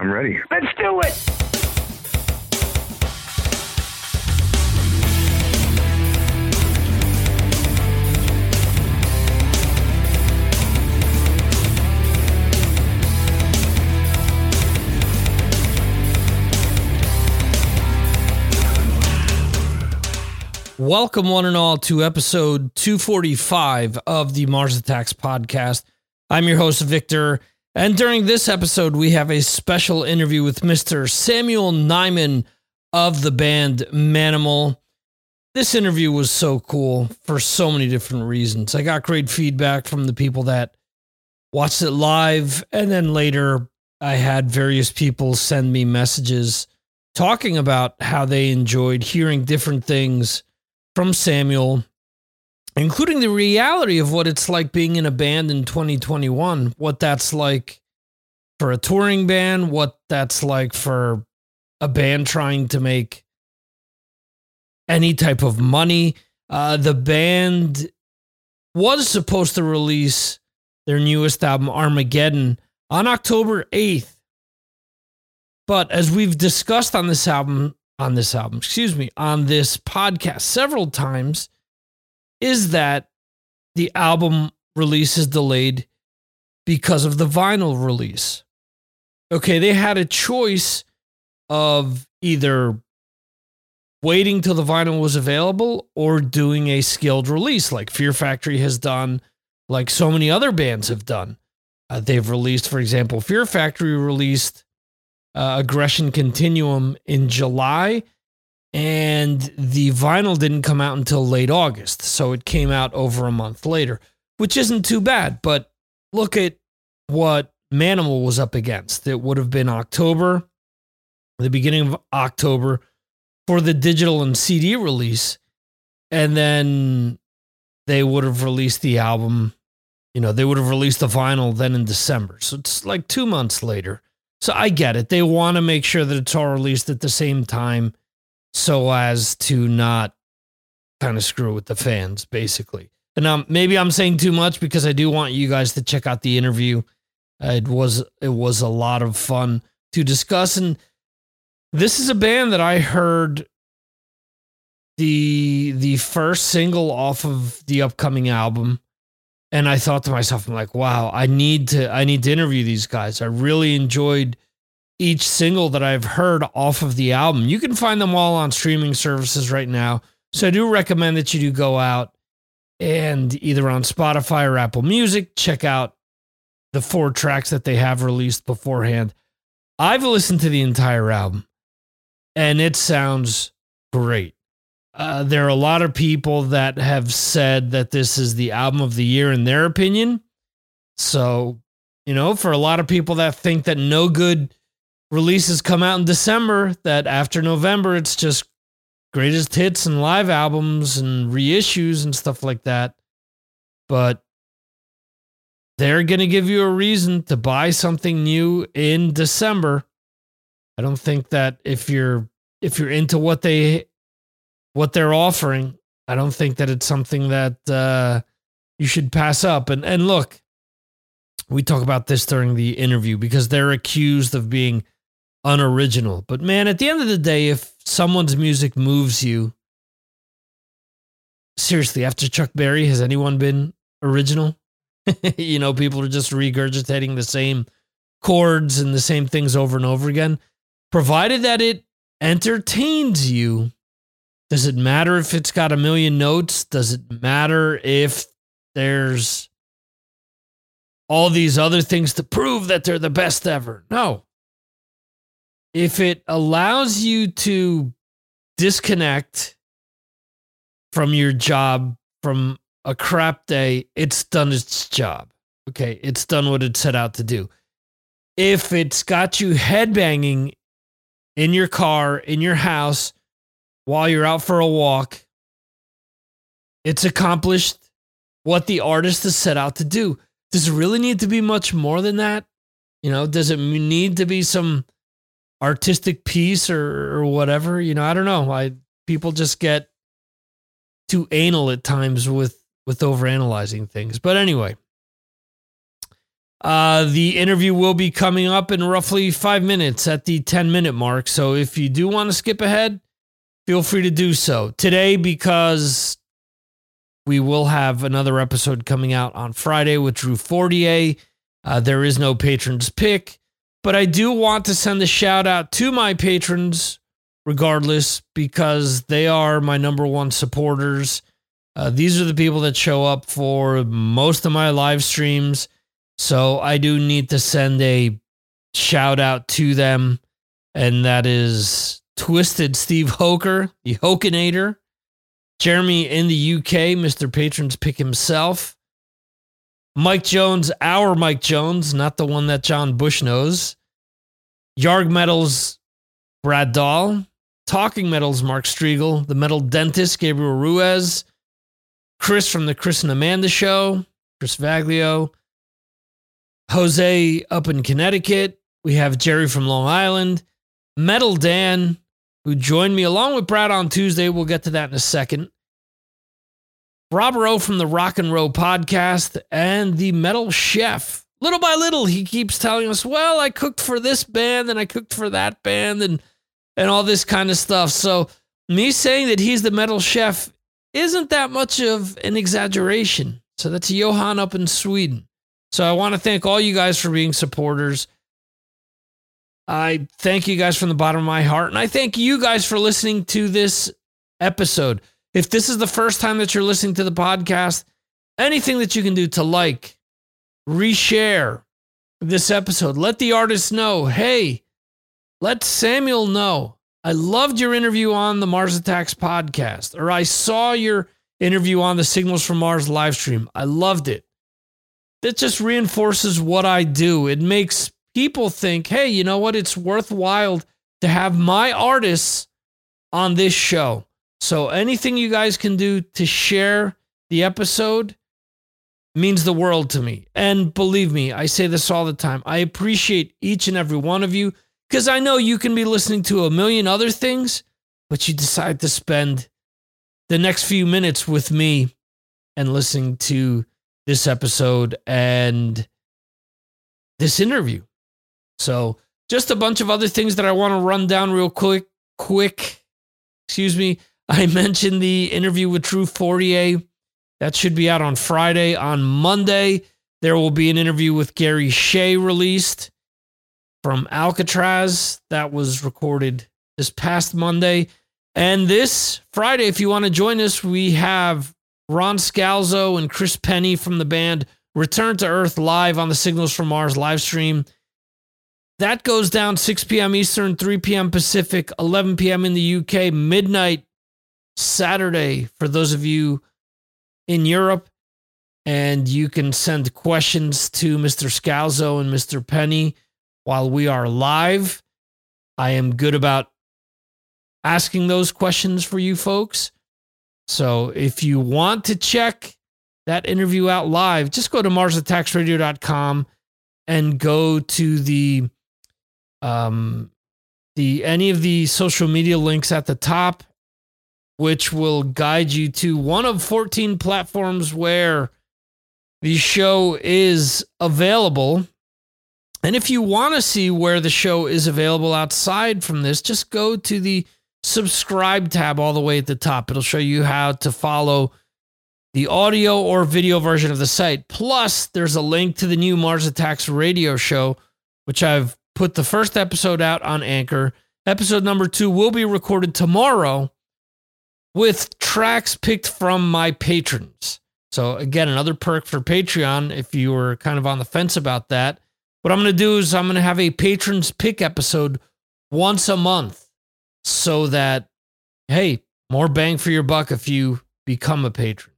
I'm ready. Let's do it! Welcome, one and all, to episode 245 of the Mars Attacks podcast. I'm your host, Victor. And during this episode, we have a special interview with Mr. Samuel Nyman of the band Manimal. This interview was so cool for so many different reasons. I got great feedback from the people that watched it live. And then later, I had various people send me messages talking about how they enjoyed hearing different things from Samuel, including the reality of what it's like being in a band in 2021, what that's like for a touring band, what that's like for a band trying to make any type of money. Uh, the band was supposed to release their newest album, Armageddon, on October 8th. But as we've discussed on this album, on this album, excuse me, on this podcast several times is that the album release is delayed because of the vinyl release. Okay, they had a choice of either waiting till the vinyl was available or doing a skilled release like Fear Factory has done, like so many other bands have done. Uh, they've released, for example, Fear Factory released uh, Aggression Continuum in July, and the vinyl didn't come out until late August. So it came out over a month later, which isn't too bad. But look at what Manimal was up against. It would have been October, the beginning of October, for the digital and CD release. And then they would have released the album. You know, they would have released the vinyl then in December. So it's like two months later. So I get it. They want to make sure that it's all released at the same time so as to not kind of screw with the fans, basically. And um, maybe I'm saying too much because I do want you guys to check out the interview. Uh, it was it was a lot of fun to discuss, and this is a band that I heard the the first single off of the upcoming album and I thought to myself, I'm like, wow, I need to I need to interview these guys. I really enjoyed each single that I've heard off of the album. You can find them all on streaming services right now. So I do recommend that you do go out and either on Spotify or Apple Music, check out the four tracks that they have released beforehand. I've listened to the entire album and it sounds great. Uh, there are a lot of people that have said that this is the album of the year in their opinion. So, you know, for a lot of people that think that no good releases come out in December, that after November it's just greatest hits and live albums and reissues and stuff like that. But they're going to give you a reason to buy something new in December. I don't think that if you're if you're into what they what they're offering, I don't think that it's something that uh, you should pass up. And and look, we talk about this during the interview because they're accused of being unoriginal. But man, at the end of the day, if someone's music moves you, seriously, after Chuck Berry, has anyone been original? you know, people are just regurgitating the same chords and the same things over and over again. Provided that it entertains you, does it matter if it's got a million notes? Does it matter if there's all these other things to prove that they're the best ever? No. If it allows you to disconnect from your job, from a crap day, it's done its job. Okay. It's done what it set out to do. If it's got you headbanging in your car, in your house, while you're out for a walk, it's accomplished what the artist has set out to do. Does it really need to be much more than that? You know, does it need to be some artistic piece or, or whatever? You know, I don't know. I people just get too anal at times with with overanalyzing things. But anyway, Uh, the interview will be coming up in roughly five minutes at the 10 minute mark. So if you do want to skip ahead, feel free to do so today because we will have another episode coming out on Friday with Drew Fortier. Uh, there is no patrons pick, but I do want to send a shout out to my patrons regardless because they are my number one supporters. Uh, these are the people that show up for most of my live streams. So I do need to send a shout out to them. And that is Twisted Steve Hoker, the Hokinator. Jeremy in the UK, Mr. Patrons pick himself. Mike Jones, our Mike Jones, not the one that John Bush knows. Yarg Metals, Brad Dahl. Talking Metals, Mark Striegel. The Metal Dentist, Gabriel Ruiz. Chris from the Chris and Amanda Show, Chris Vaglio. Jose up in Connecticut. We have Jerry from Long Island. Metal Dan, who joined me along with Brad on Tuesday. We'll get to that in a second. Robert O from the Rock and Roll podcast and the Metal Chef. Little by little, he keeps telling us, "Well, I cooked for this band and I cooked for that band and and all this kind of stuff." So me saying that he's the Metal Chef isn't that much of an exaggeration. So that's Johan up in Sweden. So I want to thank all you guys for being supporters. I thank you guys from the bottom of my heart. And I thank you guys for listening to this episode. If this is the first time that you're listening to the podcast, anything that you can do to like, reshare this episode, let the artist know, hey, let Samuel know. I loved your interview on the Mars Attacks podcast, or I saw your interview on the Signals from Mars live stream. I loved it. That just reinforces what I do. It makes people think, hey, you know what? It's worthwhile to have my artists on this show. So anything you guys can do to share the episode means the world to me. And believe me, I say this all the time. I appreciate each and every one of you because I know you can be listening to a million other things, but you decide to spend the next few minutes with me and listening to this episode and this interview. So, just a bunch of other things that I want to run down real quick. Quick, excuse me. I mentioned the interview with Drew Fortier. That should be out on Friday. On Monday, there will be an interview with Gary Shea released from Alcatrazz. That was recorded this past Monday. And this Friday, if you want to join us, we have Ron Scalzo and Chris Pennie from the band Return to Earth live on the Signals from Mars live stream. That goes down 6 p.m. Eastern, 3 p.m. Pacific, 11 p.m. in the UK, midnight Saturday for those of you in Europe. And you can send questions to Mr. Scalzo and Mr. Pennie while we are live. I am good about asking those questions for you folks. So if you want to check that interview out live, just go to MarsAttacksRadio.com and go to the um the any of the social media links at the top, which will guide you to one of 14 platforms where the show is available. And if you want to see where the show is available outside from this, just go to the subscribe tab all the way at the top. It'll show you how to follow the audio or video version of the site. Plus, there's a link to the new Mars Attacks radio show, which I've put the first episode out on Anchor. Episode number two will be recorded tomorrow with tracks picked from my patrons. So, again, another perk for Patreon if you were kind of on the fence about that. What I'm going to do is I'm going to have a patrons pick episode once a month so that, hey, more bang for your buck if you become a patron.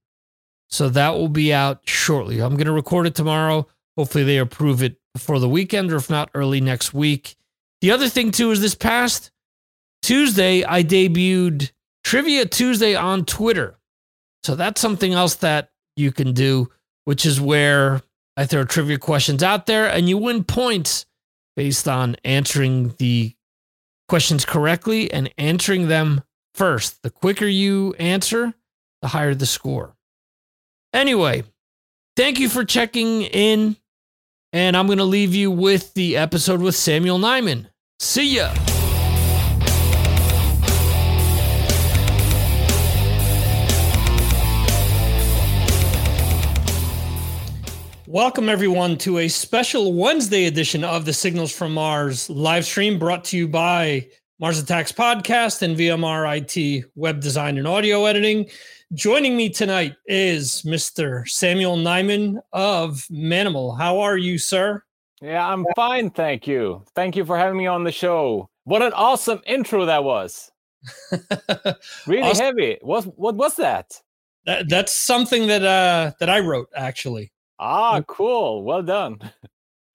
So that will be out shortly. I'm going to record it tomorrow. Hopefully, they approve it before the weekend or if not, early next week. The other thing, too, is this past Tuesday, I debuted Trivia Tuesday on Twitter. So that's something else that you can do, which is where I throw trivia questions out there and you win points based on answering the questions correctly and answering them first. The quicker you answer, the higher the score. Anyway, thank you for checking in And I'm going to leave you with the episode with Samuel Nyman. See ya. Welcome, everyone, to a special Wednesday edition of the Signals from Mars live stream brought to you by Mars Attacks Podcast and VMR IT Web Design and Audio Editing. Joining me tonight is Mr. Samuel Nyman of Manimal. How are you, sir? Yeah, I'm fine. Thank you. Thank you for having me on the show. What an awesome intro that was. really awesome. heavy. What, what was that? that? That's something that uh, that I wrote, actually. Ah, cool. Well done.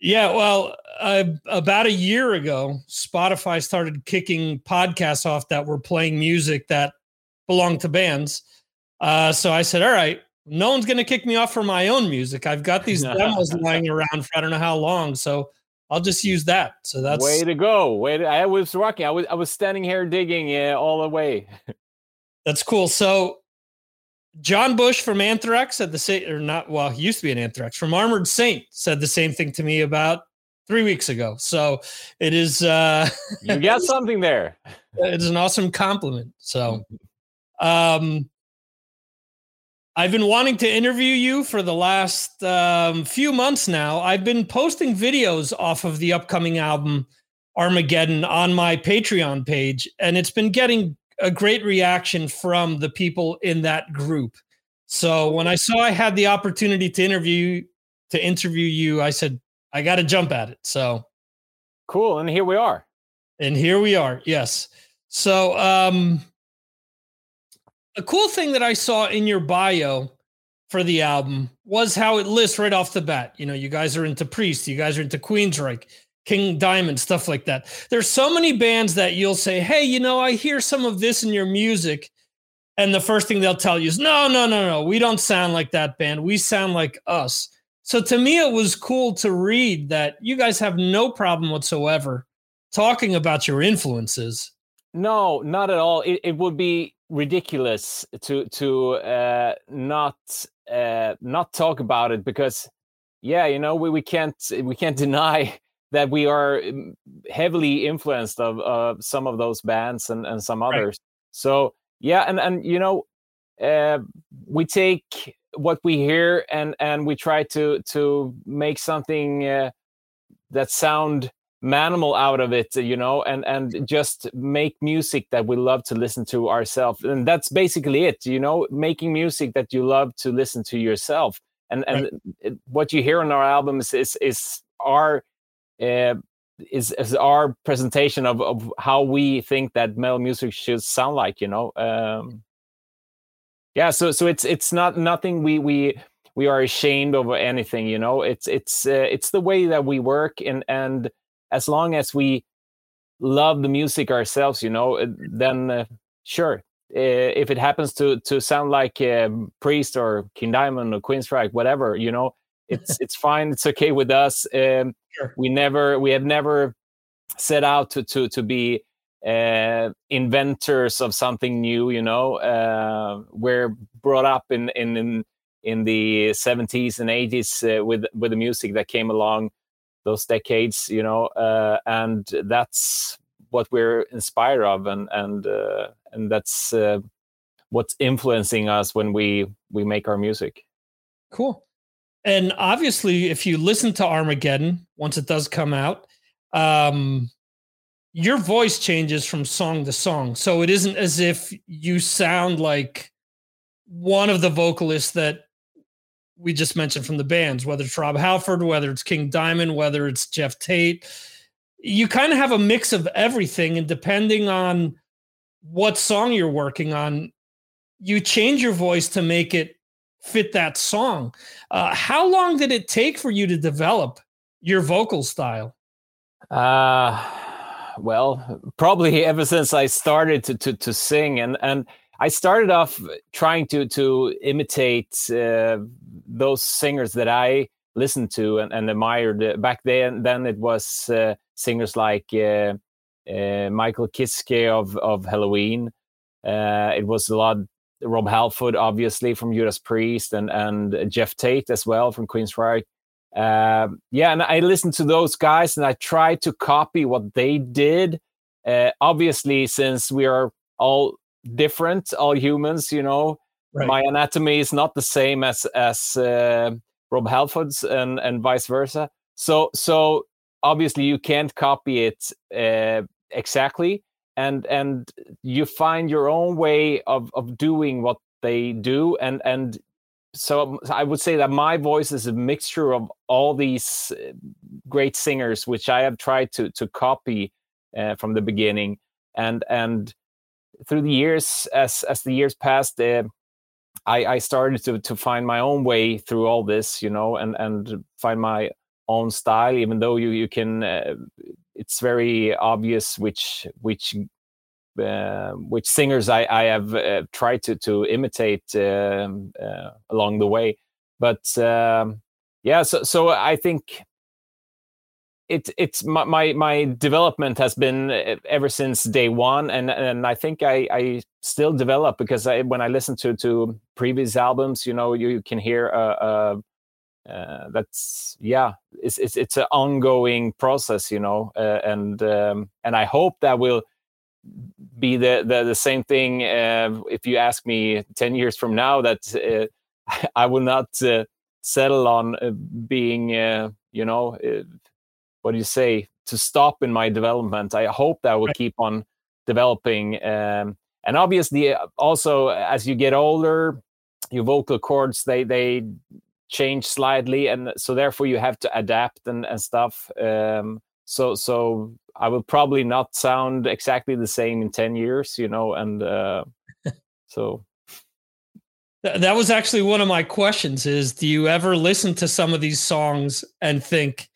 Yeah, well, uh, about a year ago, Spotify started kicking podcasts off that were playing music that belonged to bands. Uh, so I said, all right, no one's going to kick me off for my own music. I've got these demos lying around for I don't know how long. So I'll just use that. So that's way to go. Way to, I was rocking. I was, I was standing here digging yeah, all the way. that's cool. So John Bush from Anthrax said the same, or not, well, he used to be an Anthrax from Armored Saint said the same thing to me about three weeks ago. So it is, uh, you got something there. It is an awesome compliment. So, um, I've been wanting to interview you for the last um, few months now. I've been posting videos off of the upcoming album Armageddon on my Patreon page, and it's been getting a great reaction from the people in that group. So when I saw I had the opportunity to interview to interview you, I said I got to jump at it. So cool, and here we are. And here we are. Yes. So um a cool thing that I saw in your bio for the album was how it lists right off the bat. You know, you guys are into Priest, you guys are into Queensryche, King Diamond, stuff like that. There's so many bands that you'll say, "Hey, you know, I hear some of this in your music." And the first thing they'll tell you is, "No, no, no, no. We don't sound like that band. We sound like us." So to me it was cool to read that you guys have no problem whatsoever talking about your influences. No, not at all. It, it would be ridiculous to to uh, not uh, not talk about it because yeah you know we, we can't we can't deny that we are mm, heavily influenced of uh, some of those bands and, and some others right. so yeah and and you know uh, we take what we hear and and we try to to make something uh, that sound manimal out of it you know and and just make music that we love to listen to ourselves and that's basically it you know making music that you love to listen to yourself and and right. what you hear on our albums is is our uh, is, is our presentation of, of how we think that metal music should sound like you know um yeah so so it's it's not nothing we we we are ashamed of anything you know it's it's uh, it's the way that we work and and as long as we love the music ourselves, you know, uh, then uh, sure. Uh, if it happens to to sound like um, Priest or King Diamond or Queensryche, whatever, you know, it's it's fine. It's okay with us. Um, sure. We never, we have never set out to to to be uh, inventors of something new. You know, uh, we're brought up in in in, in the 70s and 80s uh, with with the music that came along those decades, you know, uh, and that's what we're inspired of, and and uh, and that's uh, what's influencing us when we we make our music. Cool. And obviously, if you listen to Armageddon once it does come out, um, your voice changes from song to song. So it isn't as if you sound like one of the vocalists that we just mentioned from the bands, whether it's Rob Halford, whether it's King Diamond, whether it's Geoff Tate, you kind of have a mix of everything. And depending on what song you're working on, you change your voice to make it fit that song. Uh, how long did it take for you to develop your vocal style? Uh, well, probably ever since I started to, to, to sing and, and, I started off trying to to imitate uh, those singers that I listened to and, and admired back then. Then it was uh, singers like uh, uh Michael Kiske of of Helloween. Uh, it was a lot Rob Halford, obviously from Judas Priest, and and Geoff Tate as well from Queensryche. um, yeah, and I listened to those guys and I tried to copy what they did. Uh, obviously, since we are all different, all humans, you know, right. my anatomy is not the same as as uh, Rob Halford's and and vice versa. So so obviously you can't copy it uh, exactly, and and you find your own way of of doing what they do, and and so I would say that my voice is a mixture of all these uh, great singers, which I have tried to to copy uh, from the beginning, and and through the years, as as the years passed, uh, I I started to to find my own way through all this, you know, and and find my own style. Even though you you can, uh, it's very obvious which which uh, which singers I, I have uh, tried to to imitate um, uh, along the way. But um, yeah, so so I think it it's my, my, my development has been uh, ever since day one, and and I think I I still develop because I when I listen to to previous albums, you know, you, you can hear uh, uh, that's yeah, it's it's it's an ongoing process, you know, and um, and I hope that will be the the, the same thing uh, if you ask me 10 years from now that uh, i will not uh, settle on uh, being uh, you know uh, what do you say to stop in my development. I hope that will keep on developing um, and obviously also as you get older your vocal cords they they change slightly and so therefore you have to adapt and, and stuff um, so so I will probably not sound exactly the same in 10 years, you know, and uh, so that was actually one of my questions is do you ever listen to some of these songs and think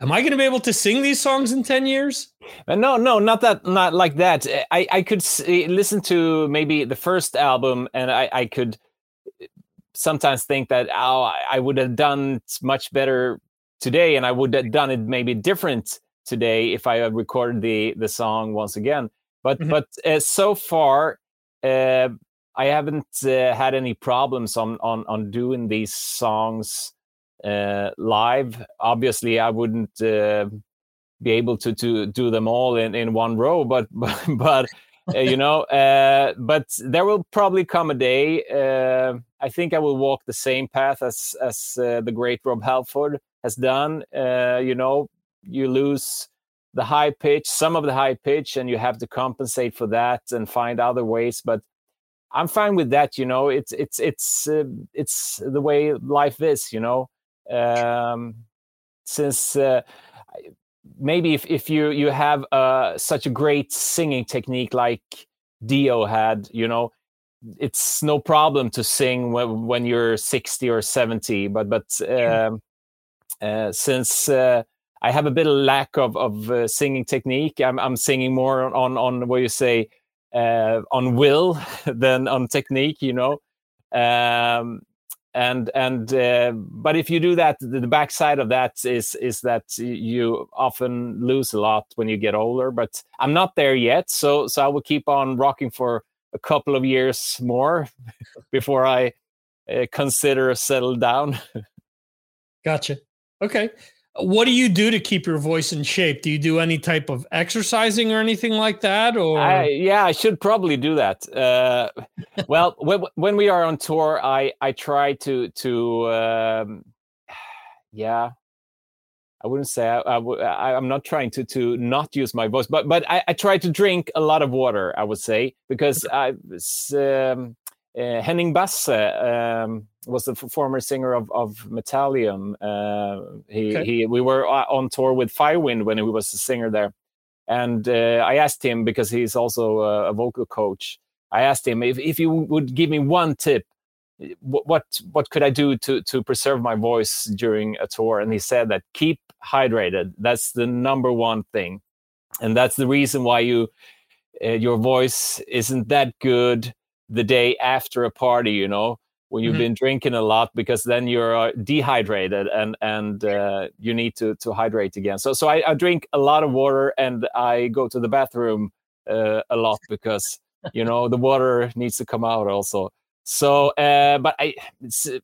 am I going to be able to sing these songs in 10 years? Uh, no, no, not that not like that. I I could listen to maybe the first album and I I could sometimes think that oh I would have done much better today and I would have done it maybe different today if I had recorded the the song once again. But mm-hmm. but uh, so far, uh, I haven't uh, had any problems on on on doing these songs uh, live. Obviously, I wouldn't uh, be able to to do them all in in one row, but but. but you know, but there will probably come a day. I think I will walk the same path as as the great Rob Halford has done. you know, you lose the high pitch, some of the high pitch, and you have to compensate for that and find other ways. But I'm fine with that. You know, it's it's it's uh, it's the way life is. You know, um, since uh, maybe if, if you you have uh, such a great singing technique like Dio had, you know, it's no problem to sing when, when you're 60 or 70. But but um, uh, since uh, I have a bit of lack of of uh, singing technique. I'm I'm singing more on on what you say uh, on will than on technique. You know, um, and and uh, but if you do that, the, the backside of that is is that you often lose a lot when you get older. But I'm not there yet, so so I will keep on rocking for a couple of years more before I uh, consider settle down. gotcha. Okay. What do you do to keep your voice in shape? Do you do any type of exercising or anything like that? Or I, yeah, I should probably do that. Uh, well, when, when we are on tour, I I try to to um, yeah. I wouldn't say I, I, am not trying to to not use my voice, but but I, I try to drink a lot of water. I would say because I um, uh, Henning Basse um, was the former singer of, of Metalium. Uh, he, okay. he, we were uh, on tour with Firewind when he was a singer there. And uh, I asked him, because he's also a, a, vocal coach, I asked him if, if you would give me one tip, what, what, what could I do to, to preserve my voice during a tour? And he said that keep hydrated. That's the number one thing. And that's the reason why you uh, your voice isn't that good the day after a party, you know, when you've mm-hmm. been drinking a lot, because then you're uh, dehydrated and and uh, you need to to hydrate again. So so I, I, drink a lot of water and I go to the bathroom uh, a lot because you know the water needs to come out also. So, uh, but I uh,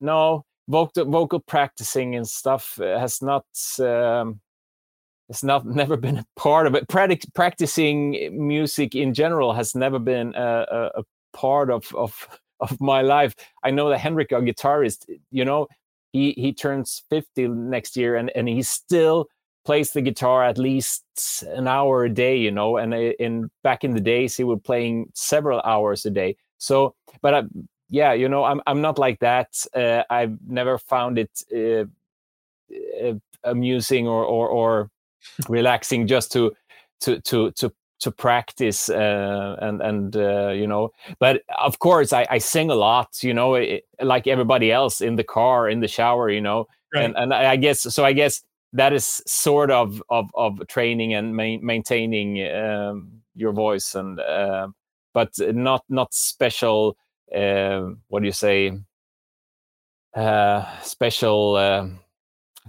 no vocal vocal practicing and stuff has not um, it's not never been a part of it. Practic- practicing music in general has never been a, a, a, part of of of my life. I know that Henrik, our guitarist, you know, he he turns fifty next year, and and he still plays the guitar at least an hour a day. You know, and uh, in back in the days, he was playing several hours a day. So, but I, yeah, you know, I'm I'm not like that. Uh, I've never found it uh, uh amusing or or or relaxing just to to to to to practice uh, and and uh, you know but of course I, I sing a lot you know it, like everybody else in the car in the shower you know right. and and I guess so I guess that is sort of of of training and ma- maintaining um, your voice and uh, but not not special uh, what do you say uh, special uh,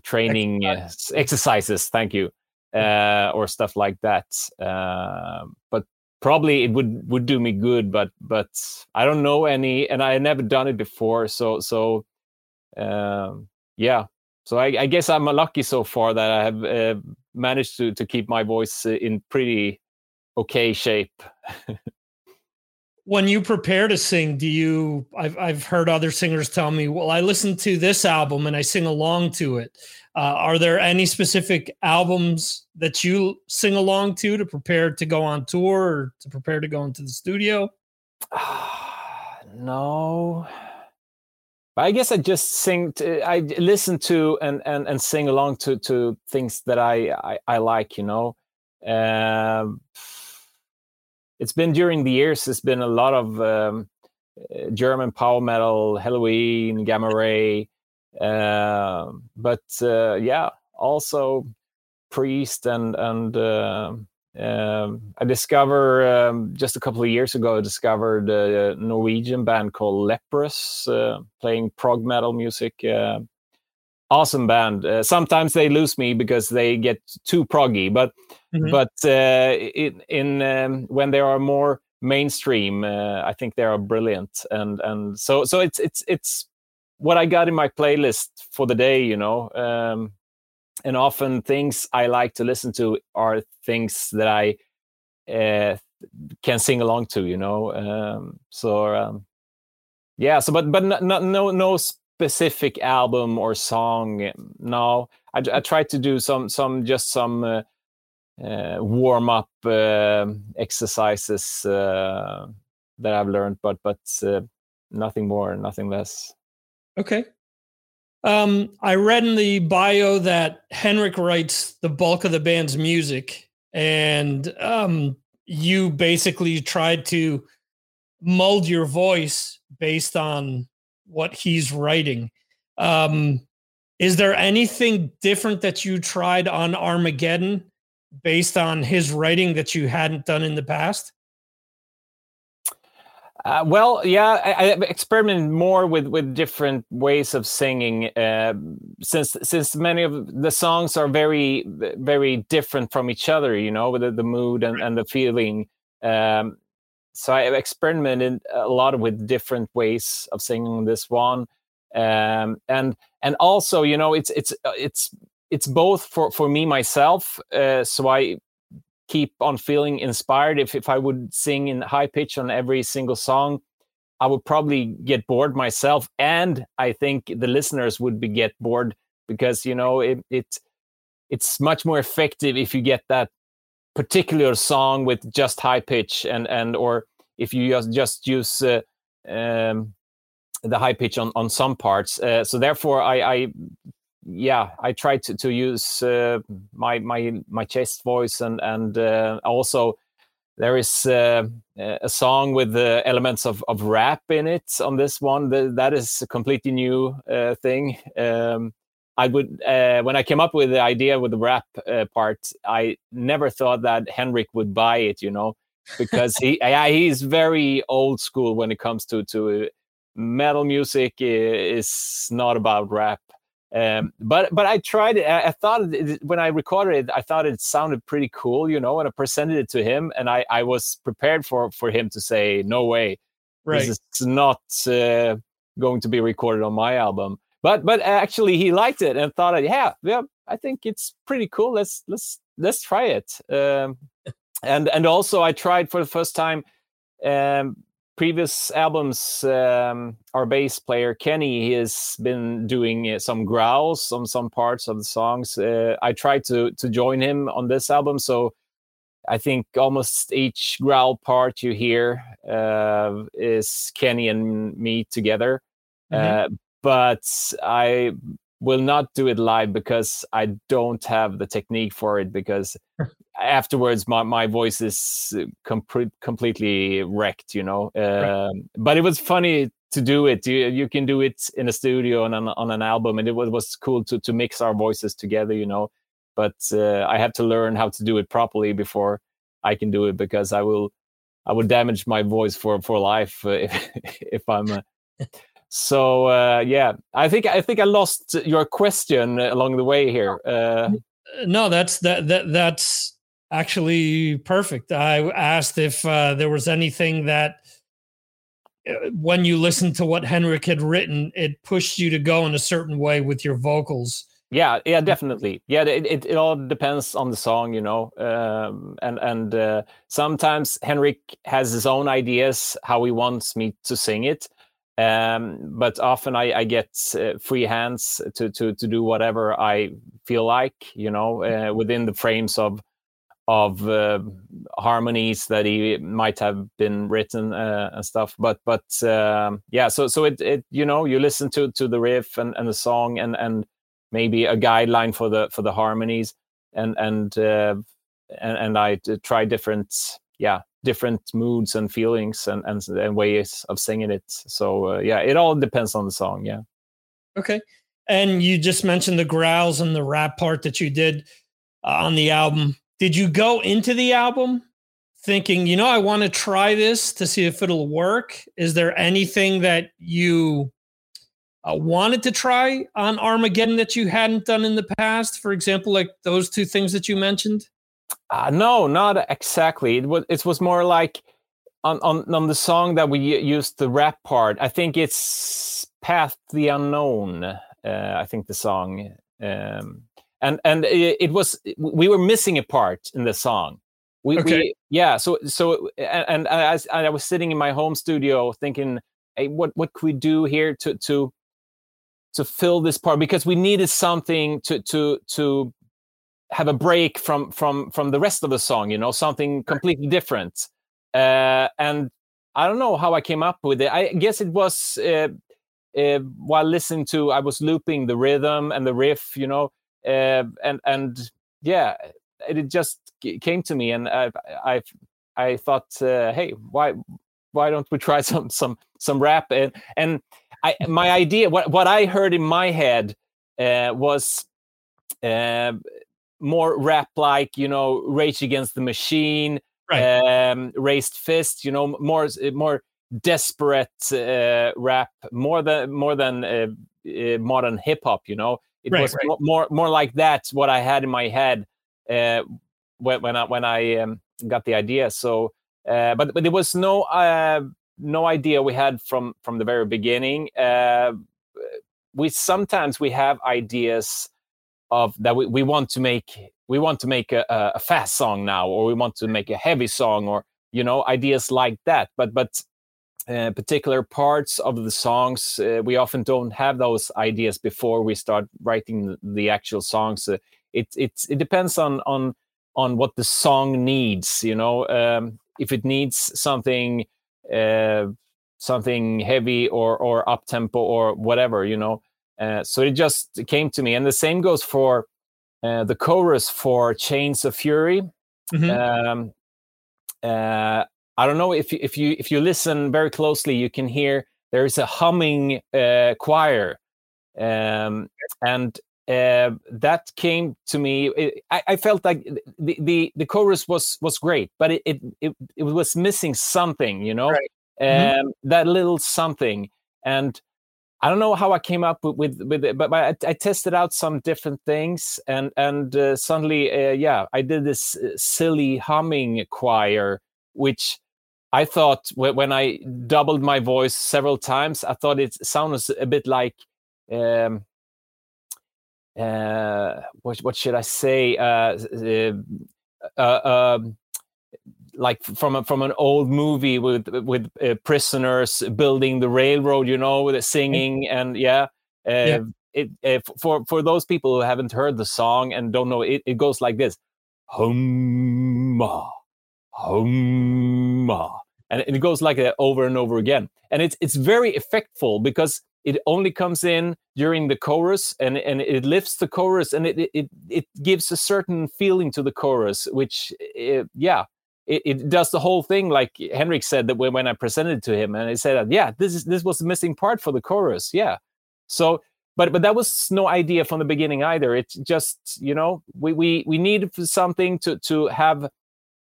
training exercises. exercises thank you uh, or stuff like that. Uh, but probably it would would do me good. But but I don't know any, and I never done it before. So so um, yeah. So I, I, guess I'm lucky so far that I have uh, managed to to keep my voice uh, in pretty okay shape. when you prepare to sing do you I've, I've heard other singers tell me well i listen to this album and i sing along to it uh, are there any specific albums that you sing along to to prepare to go on tour or to prepare to go into the studio? no. I guess I just sing. To, I listen to and, and and sing along to to things that I I, I like. You know, um, it's been during the years. It's been a lot of um, uh, German power metal, Helloween, Gamma Ray, uh, but uh, yeah, also priest and and uh, um, I discovered um, just a couple of years ago. I discovered a Norwegian band called Leprous, uh, playing prog metal music. Uh, awesome band. Uh, sometimes they lose me because they get too proggy, but mm-hmm. but in, in um, when they are more mainstream, I think they are brilliant. And and so so it's it's it's what I got in my playlist for the day, you know. Um, and often things I like to listen to are things that I uh, can sing along to, you know. Um, so um, yeah, so but but no no no specific album or song. No, I, I try to do some some just some uh, uh, warm up um, exercises uh, that I've learned, but but uh, nothing more, nothing less. Okay. Um, I read in the bio that Henrik writes the bulk of the band's music, and um, you basically tried to mold your voice based on what he's writing. Um, is there anything different that you tried on Armageddon based on his writing that you hadn't done in the past? Uh, well, yeah, I, I experimented more with with different ways of singing, uh, since since many of the songs are very very different from each other. You know, with the, the mood and, and the feeling. Um, so I experimented a lot with different ways of singing this one, um, and and also, you know, it's it's it's it's both for for me myself. Uh, so I keep on feeling inspired. If if I would sing in high pitch on every single song, I would probably get bored myself, and I think the listeners would be get bored because you know it, it it's much more effective if you get that particular song with just high pitch and and or if you just just use uh, um, the high pitch on on some parts. Uh, so therefore, I, I yeah, I try to to use uh, my my my chest voice and and uh, also there is uh, a song with the elements of of rap in it on this one. The, that is a completely new uh, thing. Um, I would uh, when I came up with the idea with the rap uh, part, I never thought that Henrik would buy it. You know, because he yeah, he's very old school when it comes to to metal music is not about rap um, but but I tried it. I, I thought it, when I recorded it, I thought it sounded pretty cool, you know. And I presented it to him, and I I was prepared for for him to say, "No way, right. this is not uh, going to be recorded on my album." But but actually he liked it and thought, yeah, yeah, I think it's pretty cool. Let's let's let's try it. Um, and and also I tried for the first time. Um, previous albums, um, our bass player Kenny he has been doing uh, some growls on some parts of the songs. Uh, I tried to to join him on this album, so I think almost each growl part you hear uh, is Kenny and me together. Mm-hmm. Uh, but I will not do it live because I don't have the technique for it because afterwards my, my voice is uh, com- completely wrecked you know? Right. Um, but it was funny to do it. You, you can do it in a studio and on, on an album and it was, was cool to, to mix our voices together you know? But uh, i have to learn how to do it properly before i can do it because i will i will damage my voice for for life uh, if, if i'm uh, so uh, yeah i think i think i lost your question along the way here uh, no that's that that that's actually perfect. I asked if uh, there was anything that, uh, when you listened to what Henrik had written, it pushed you to go in a certain way with your vocals. Yeah, yeah, definitely. Yeah, it, it, it all depends on the song, you know. Um, and and uh, sometimes Henrik has his own ideas how he wants me to sing it. Um, but often I, I get uh, free hands to, to to do whatever I feel like, you know, uh, within the frames of of uh, harmonies that he might have been written uh, and stuff. But but um, yeah so so it, it you know you listen to to the riff and, and the song and and maybe a guideline for the for the harmonies. And and uh, and, and I try different yeah different moods and feelings and and, and ways of singing it so uh, yeah it all depends on the song yeah okay and you just mentioned the growls and the rap part that you did uh, on the album did you go into the album thinking, you know, I want to try this to see if it'll work? Is there anything that you uh, wanted to try on Armageddon that you hadn't done in the past? For example, like those two things that you mentioned? Uh, no, not exactly. It was it was more like on, on on the song that we used the rap part. I think it's Path the Unknown. Uh, I think the song. Um, and and it, it, was we were missing a part in the song we, okay. we yeah so so and, and as I was sitting in my home studio thinking hey what what could we do here to to to fill this part because we needed something to to to have a break from from from the rest of the song you know something completely different. Uh, and i don't know how i came up with it. I guess it was uh, uh, while listening to i was looping the rhythm and the riff you know uh, and and yeah, it just came to me, and I I, I thought, uh, hey, why why don't we try some some some rap? And and I my idea what what I heard in my head uh, was uh, more rap like you know Rage Against the Machine, right. um, Raised Fist, you know more more desperate uh, rap, more than more than uh, uh, modern hip hop, you know. It right, was right. more more like that what I had in my head uh, when when I when I um, got the idea. So, uh, but but there was no uh, no idea we had from from the very beginning. Uh, we sometimes we have ideas of that we, we want to make we want to make a, a fast song now or we want to make a heavy song or you know ideas like that but but uh, particular parts of the songs. Uh, we often don't have those ideas before we start writing the actual songs. Uh, it it it depends on on on what the song needs. You know, um, if it needs something uh, something heavy or or up tempo or whatever. You know, uh, so it just came to me, and the same goes for the chorus for Chains of Fury. Mm-hmm. Um, I don't know if you, if you if you listen very closely, you can hear there is a humming uh, choir, um, and uh, that came to me. It, I, I, felt like the, the the chorus was was great, but it it it, it was missing something, you know, right. Um, mm-hmm. that little something. And I don't know how I came up with with, with it, but, I, I, tested out some different things, and and uh, suddenly, uh, yeah, I did this uh, silly humming choir, which I thought when I doubled my voice several times, I thought it sounds a bit like um, uh, what what should I say? Uh, uh, uh, um, like from a, from an old movie with with uh, prisoners building the railroad, you know, with the singing and yeah. Uh, yeah. It, uh, for for those people who haven't heard the song and don't know it, it goes like this: hum hum, and it goes like that over and over again. And it's it's very effectful because it only comes in during the chorus and, and it lifts the chorus and it, it, it gives a certain feeling to the chorus, which, eh, yeah, it, it, does the whole thing. Like Henrik said that when, when I presented to him and he said, that, yeah, this is, this was the missing part for the chorus. Yeah. So, but, but that was no idea from the beginning either. It's just, you know, we, we, we needed something to, to have,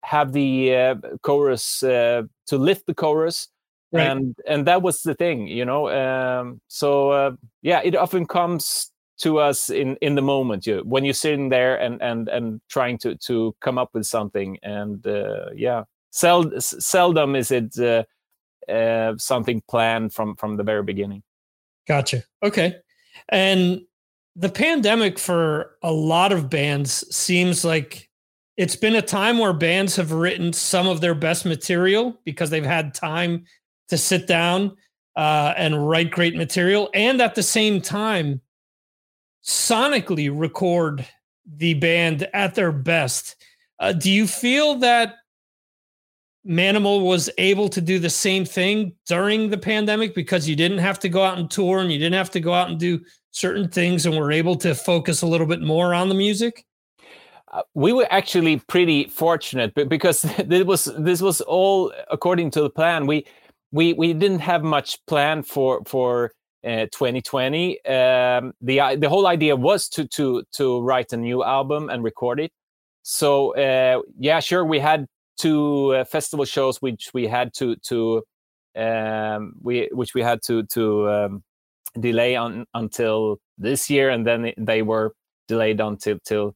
have the uh, chorus, uh, to lift the chorus Right. and and that was the thing you know um, so uh, yeah it often comes to us in in the moment. You when you're sitting there and and and trying to to come up with something and uh, yeah sel- seldom is it uh, uh, something planned from from the very beginning. Gotcha. Okay. And the pandemic for a lot of bands seems like it's been a time where bands have written some of their best material because they've had time to sit down uh, and write great material, and at the same time, sonically record the band at their best. Uh, do you feel that Manimal was able to do the same thing during the pandemic because you didn't have to go out and tour and you didn't have to go out and do certain things and were able to focus a little bit more on the music? Uh, we were actually pretty fortunate because this was this was all according to the plan. We we we didn't have much plan for for uh, 2020. Um, the the whole idea was to to to write a new album and record it. So uh, yeah, sure, we had two uh, festival shows which we had to to um, we which we had to to um, delay on until this year, and then they were delayed until till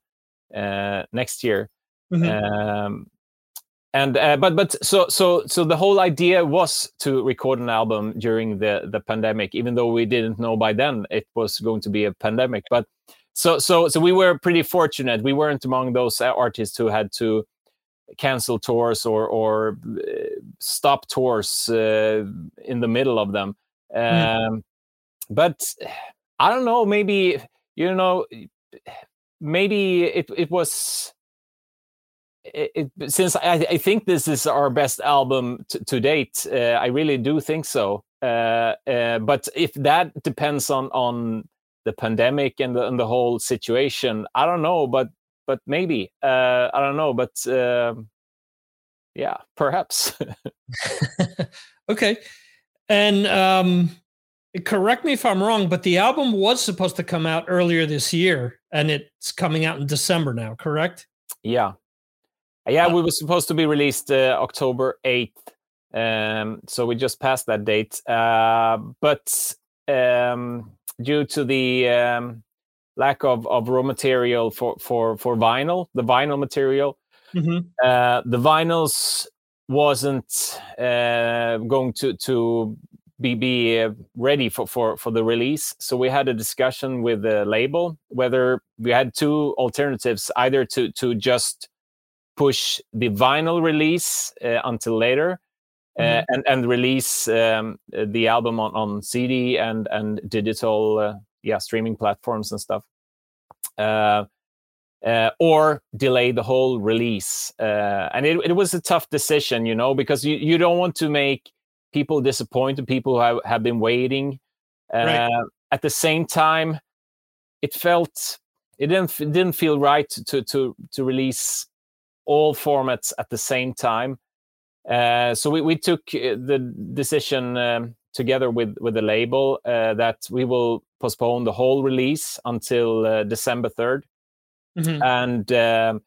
uh, next year. Mm-hmm. And uh, but but so so so the whole idea was to record an album during the the pandemic even though we didn't know by then it was going to be a pandemic. But so so so we were pretty fortunate. We weren't among those artists who had to cancel tours or or uh, stop tours uh, in the middle of them. Mm. um, but i don't know maybe you know maybe it it was it, since I, I, think this is our best album to, to date, uh, I really do think so. Uh, uh, but if that depends on on the pandemic and the, and the whole situation, I don't know. But but maybe uh, I don't know. But um, yeah, perhaps. okay, and um, correct me if I'm wrong, but the album was supposed to come out earlier this year, and it's coming out in December now. Correct? Yeah. Yeah, we were supposed to be released uh, October 8th. Um, so we just passed that date. Uh, but um, due to the um, lack of, of raw material for, for, for vinyl, the vinyl material, mm-hmm. uh, the vinyls wasn't uh, going to, to be, be uh, ready for, for, for the release. So we had a discussion with the label whether we had two alternatives either to, to just push the vinyl release uh, until later uh, mm-hmm. and and release um, the album on, on CD and and digital uh, yeah streaming platforms and stuff. Uh, uh, or delay the whole release, uh, and it, it was a tough decision, you know, because you, you don't want to make people disappointed, people who have, have been waiting. Right. At the same time, it felt it didn't it didn't feel right to to to release all formats at the same time. Uh, so we, we took uh, the decision um, together with with the label uh, that we will postpone the whole release until uh, December 3rd mm-hmm. and um,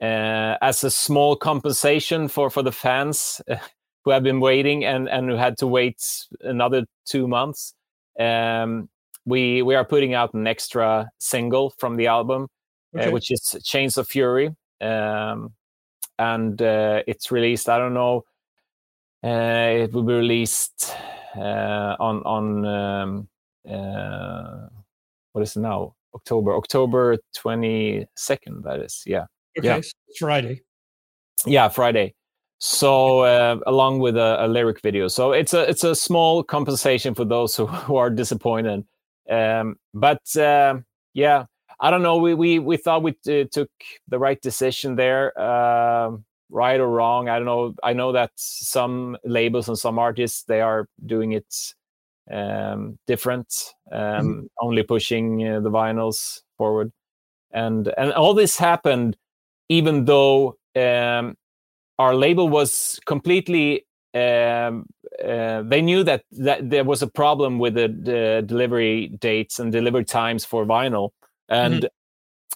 uh, as a small compensation for for the fans who have been waiting and and who had to wait another two months. Um, we we are putting out an extra single from the album, okay. which is Chains of Fury um, and uh, it's released. I don't know. Uh, it will be released uh, on on um, uh, what is it now? October, October 22nd, that is. Yeah. Okay, Yeah. so Friday. Yeah, Friday. So uh, along with a, a lyric video, so it's a it's a small compensation for those who, who are disappointed. Um, but uh, yeah, I don't know. We we we thought we uh, took the right decision there, um right or wrong. I don't know. I know that some labels and some artists they are doing it um, different, um, only pushing uh, the vinyls forward, and and all this happened even though um, our label was completely um, uh, they knew that, that there was a problem with the, the delivery dates and delivery times for vinyl and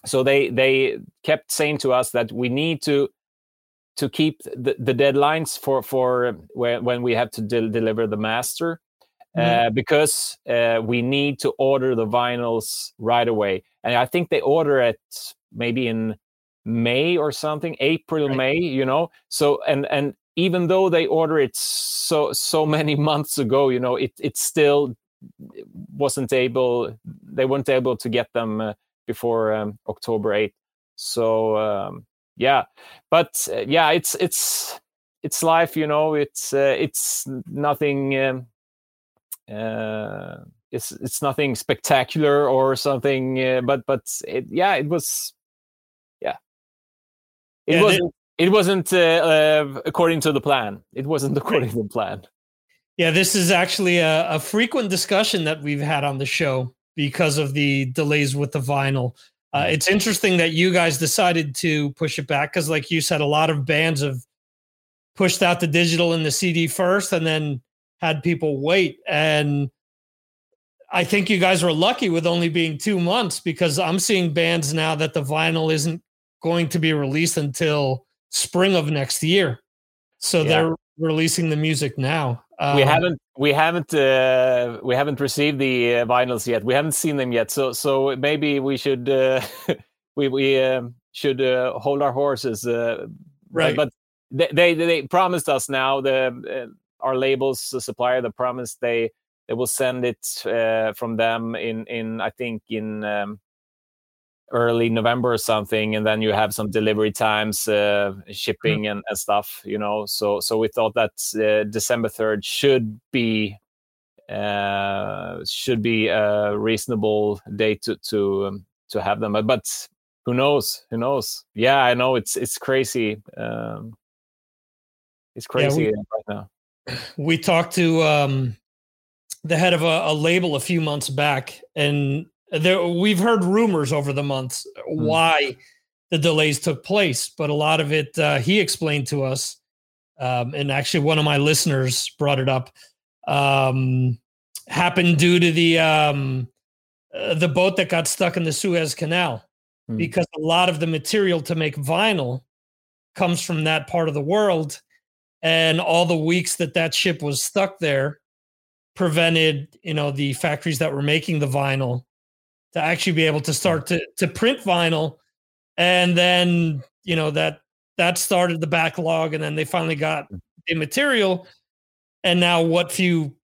so they they kept saying to us that we need to to keep the, the deadlines for for when, when we have to de- deliver the master uh, because uh, we need to order the vinyls right away and i think they order it maybe in May or something, April, Right. May, you know. So and and even though they order it so so many months ago, you know, it it still wasn't able. They weren't able to get them uh, before um, October eighth. So um, yeah, but uh, yeah, it's it's it's life, you know. It's uh, it's nothing. Um, uh, it's it's nothing spectacular or something, uh, but but it, yeah, it was it Yeah, wasn't. It wasn't uh, uh, according to the plan. It wasn't according to the plan. Yeah, this is actually a, a frequent discussion that we've had on the show because of the delays with the vinyl. Uh, it's interesting that you guys decided to push it back because, like you said, a lot of bands have pushed out the digital and the CD first and then had people wait. And I think you guys were lucky with only being two months because I'm seeing bands now that the vinyl isn't going to be released until spring of next year. So Yeah. they're releasing the music now. We Um, haven't. We haven't. Uh, we haven't received the uh, vinyls yet. We haven't seen them yet. So so maybe we should. Uh, we we um, should uh, hold our horses. Uh, Right. But, they, they they promised us now the uh, our labels the supplier. The promise they they will send it uh, from them in in I think in. Um, early November or something, and then you have some delivery times, uh, shipping and, and stuff, you know. So so we thought that uh, December third should be uh, should be a reasonable date to to um, to have them, but, but who knows? Who knows? Yeah, I know it's it's crazy. Um, it's Yeah, we- crazy right now. we talked to um, the head of a, a label a few months back, and there we've heard rumors over the months why the delays took place, but a lot of it uh, he explained to us, um, and actually one of my listeners brought it up. Um, happened due to the um, uh, the boat that got stuck in the Suez Canal Hmm. because a lot of the material to make vinyl comes from that part of the world and all the weeks that that ship was stuck there prevented you know the factories that were making the vinyl to actually be able to start to to print vinyl. And then you know that that started the backlog and then they finally got hmm. the material. And now what few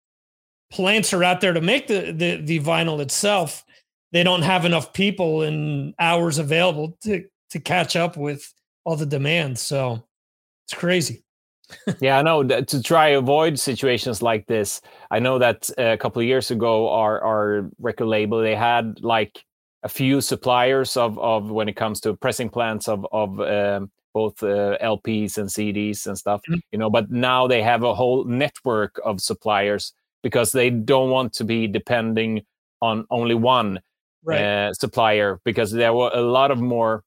plants are out there to make the the, the vinyl itself they don't have enough people and hours available to to catch up with all the demand. So it's crazy yeah, I know that to try avoid situations like this. I know that uh, a couple of years ago, our our record label they had like a few suppliers of of when it comes to pressing plants of of um, both uh, LPs and CDs and stuff. Mhm. You know, but now they have a whole network of suppliers because they don't want to be depending on only one uh, supplier because there were a lot of more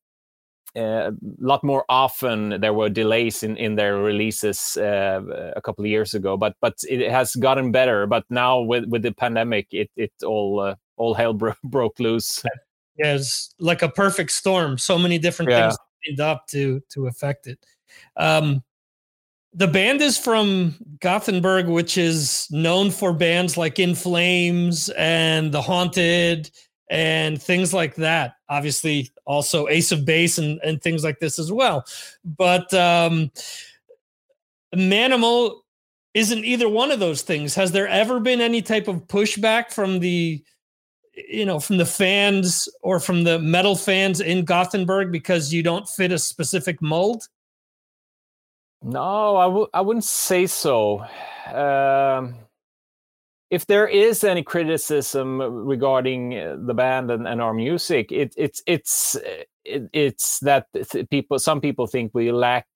a lot more often there were delays in, in their releases uh, a couple of years ago but but it has gotten better. But now with with the pandemic it it all uh, all hell bro- broke loose. Yeah it's like a perfect storm. So many different Yeah. things lined up to to affect it. Um the band is from Gothenburg, which is known for bands like In Flames and The Haunted and things like that. Obviously, also Ace of Base and, and things like this as well. But um, Manimal isn't either one of those things. Has there ever been any type of pushback from the you know from the fans or from the metal fans in Gothenburg because you don't fit a specific mold? No, I w- I wouldn't say so. Um, if there is any criticism regarding uh, the band and, and our music, it, it's it's it, it's that people some people think we lack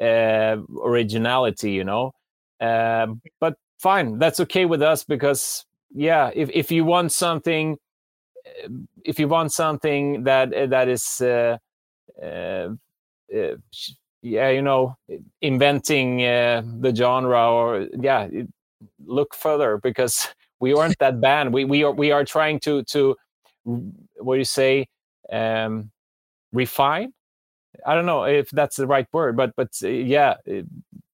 uh, originality, you know. Uh, but fine, that's okay with us because yeah, if if you want something, uh, if you want something that uh, that is. Uh, yeah, you know, inventing the genre, or yeah, look further because we aren't that band. We we are we are trying to to what do you say um, refine. I don't know if that's the right word, but but uh, yeah,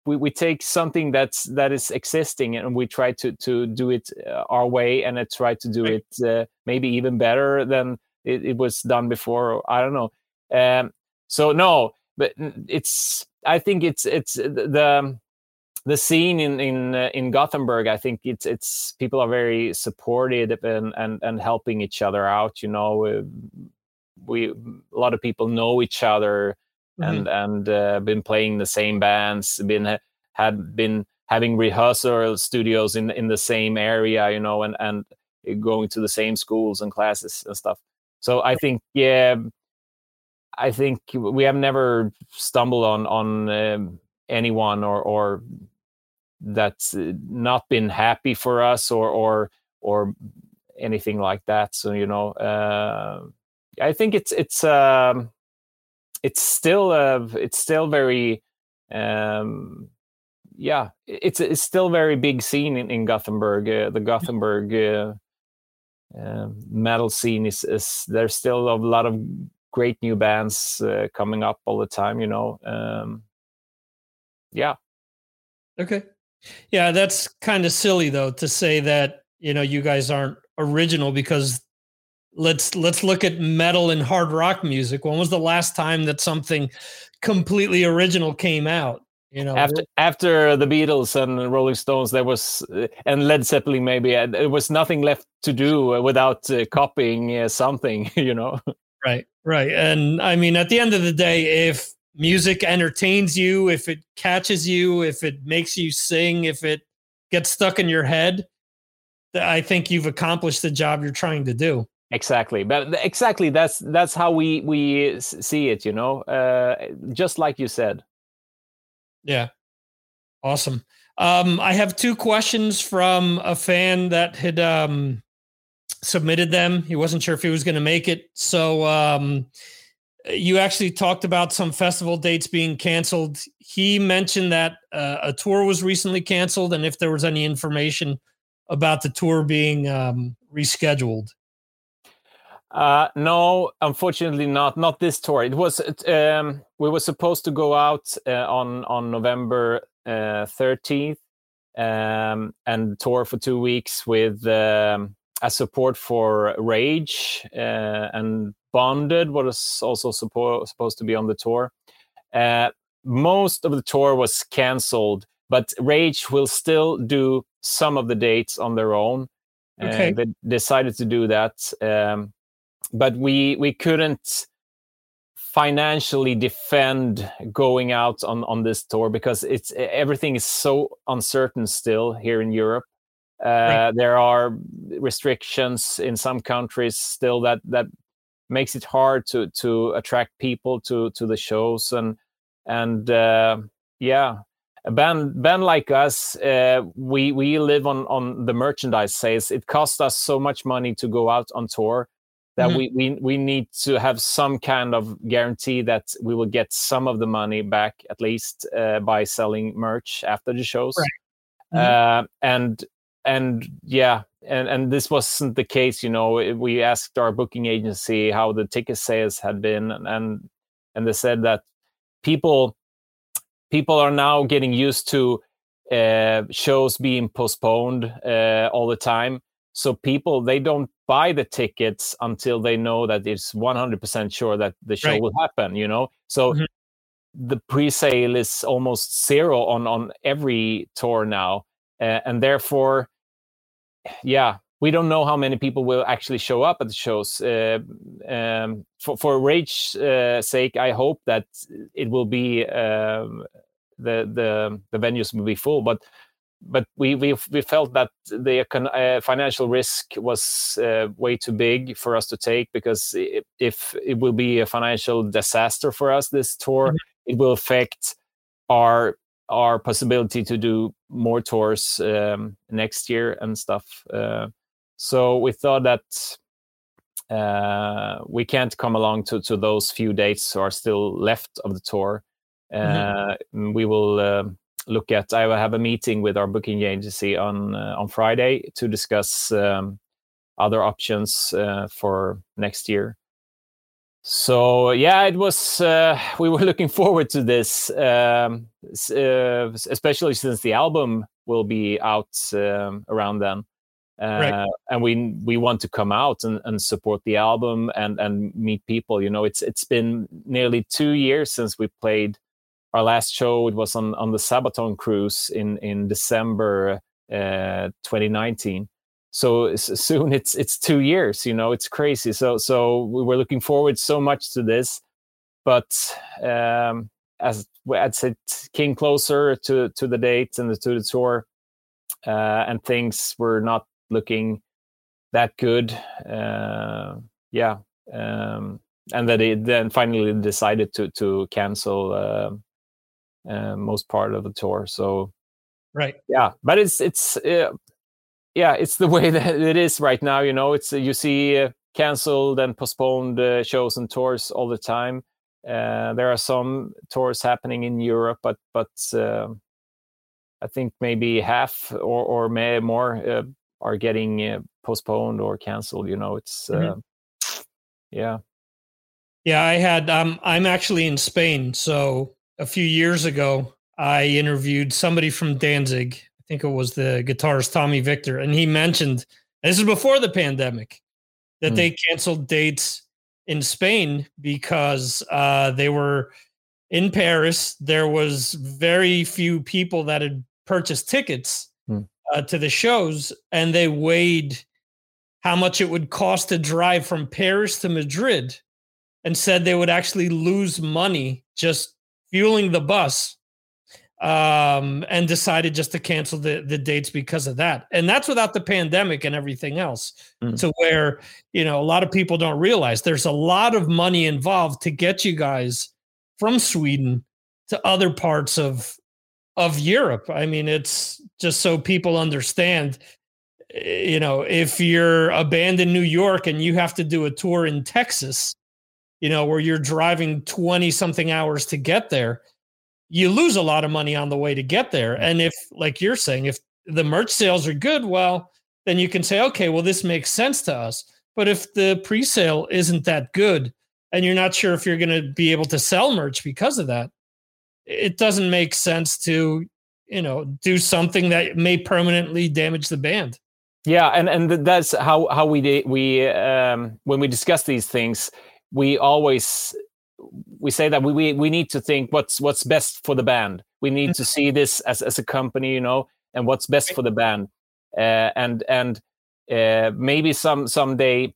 we, we take something that's that is existing and we try to to do it uh, our way and I try to do it uh, maybe even better than it, it, was done before. I don't know. Um, so no, but it's I think it's it's the the scene in in uh, in Gothenburg, I think it's it's people are very supportive and and and helping each other out. You know, we a lot of people know each other mm-hmm. and and uh, been playing the same bands, been had been having rehearsal studios in in the same area. You know, and and going to the same schools and classes and stuff. So I think yeah. I think we have never stumbled on on um, anyone or or that's uh, not been happy for us or or or anything like that so you know uh, i think it's it's um it's still uh it's still very um yeah it's it's still very big scene in, in gothenburg uh, the gothenburg uh, uh, metal scene is, is there's still a lot of great new bands uh, coming up all the time you know um yeah. Okay yeah, that's kind of silly though to say that, you know, you guys aren't original because let's let's look at metal and hard rock music. When was the last time that something completely original came out? You know, after after the Beatles and the Rolling Stones, there was uh, and Led Zeppelin maybe uh, there was nothing left to do uh, without uh, copying uh, something. You know, right, right. And I mean, at the end of the day, if music entertains you, if it catches you, if it makes you sing, if it gets stuck in your head, I think you've accomplished the job you're trying to do. Exactly, but exactly that's that's how we we see it. You know, uh, just like you said. Yeah, awesome. Um, I have two questions from a fan that had um, submitted them. He wasn't sure if he was going to make it, so um, you actually talked about some festival dates being canceled. He mentioned that uh, a tour was recently canceled, and if there was any information about the tour being um, rescheduled. Uh, no, unfortunately not. Not this tour. It was um, we were supposed to go out uh, on on November uh, thirteenth um, and tour for two weeks with um, a support for Rage uh, and Bonded was also suppo- supposed to be on the tour. Uh, most of the tour was cancelled, but Rage will still do some of the dates on their own. Okay. Uh, they decided to do that, um, but we we couldn't financially defend going out on on this tour because it's everything is so uncertain still here in Europe. Uh, right. There are restrictions in some countries still that that makes it hard to to attract people to to the shows and and uh, yeah a band band like us uh, we we live on on the merchandise sales it costs us so much money to go out on tour that mm-hmm. we, we we need to have some kind of guarantee that we will get some of the money back at least uh, by selling merch after the shows right. mm-hmm. Uh, and and yeah and and this wasn't the case you know we asked our booking agency how the ticket sales had been and and they said that people people are now getting used to uh, shows being postponed uh, all the time so people they don't buy the tickets until they know that it's 100% sure that the show right. will happen you know so mm-hmm. the pre-sale is almost zero on on every tour now, uh, and therefore, yeah, we don't know how many people will actually show up at the shows. Uh, um, for for Rage uh, sake, I hope that it will be um, the the the venues will be full, but but we we we felt that the uh, financial risk was uh, way too big for us to take because if it will be a financial disaster for us this tour, mm-hmm. it will affect our our possibility to do more tours um, next year and stuff. Uh, so we thought that uh, we can't come along to, to those few dates who are still left of the tour. Mm-hmm. Uh, we will uh, look at. I will have a meeting with our booking agency on uh, on Friday to discuss um, other options uh, for next year. So yeah, it was. Uh, we were looking forward to this, um, especially since the album will be out um, around then right. Uh, and we we want to come out and, and support the album and and meet people you know it's it's been nearly two years since we played our last show it was on on the sabaton cruise in in december uh, 2019 so soon it's it's two years you know it's crazy so so we were looking forward so much to this but um as i'd said came closer to to the date and the, to the tour uh, and things were not looking that good. Uh, yeah, um, and that it then finally decided to to cancel uh, uh, most part of the tour. So right, yeah, but it's it's uh, yeah, it's the way that it is right now. You know, it's you see uh, canceled and postponed uh, shows and tours all the time. there are some tours happening in Europe, but but I think maybe half or or may more are getting uh, postponed or canceled. You know, it's mm-hmm. uh, yeah. Yeah, I had. Um, I'm actually in Spain, so a few years ago, I interviewed somebody from Danzig. I think it was the guitarist Tommy Victor, and he mentioned this is before the pandemic that mm. they canceled dates in Spain because uh, they were in Paris. There was very few people that had purchased tickets, uh, to the shows, and they weighed how much it would cost to drive from Paris to Madrid, and said they would actually lose money just fueling the bus, um, and decided just to cancel the the dates because of that. And that's without the pandemic and everything else. Mm. To where you know a lot of people don't realize there's a lot of money involved to get you guys from Sweden to other parts of of Europe. I mean, it's just so people understand. Eh, you know, if you're a band in New York and you have to do a tour in Texas, you know, where you're driving 20 something hours to get there, you lose a lot of money on the way to get there. And if, like you're saying, if the merch sales are good, well, then you can say, okay, well, this makes sense to us. But if the pre sale isn't that good and you're not sure if you're going to be able to sell merch because of that, it doesn't make sense to you know do something that may permanently damage the band yeah and and that's how how we we um when we discuss these things we always we say that we, we we need to think what's what's best for the band we need mm-hmm. to see this as as a company you know and what's best for the band uh, and and uh, maybe some someday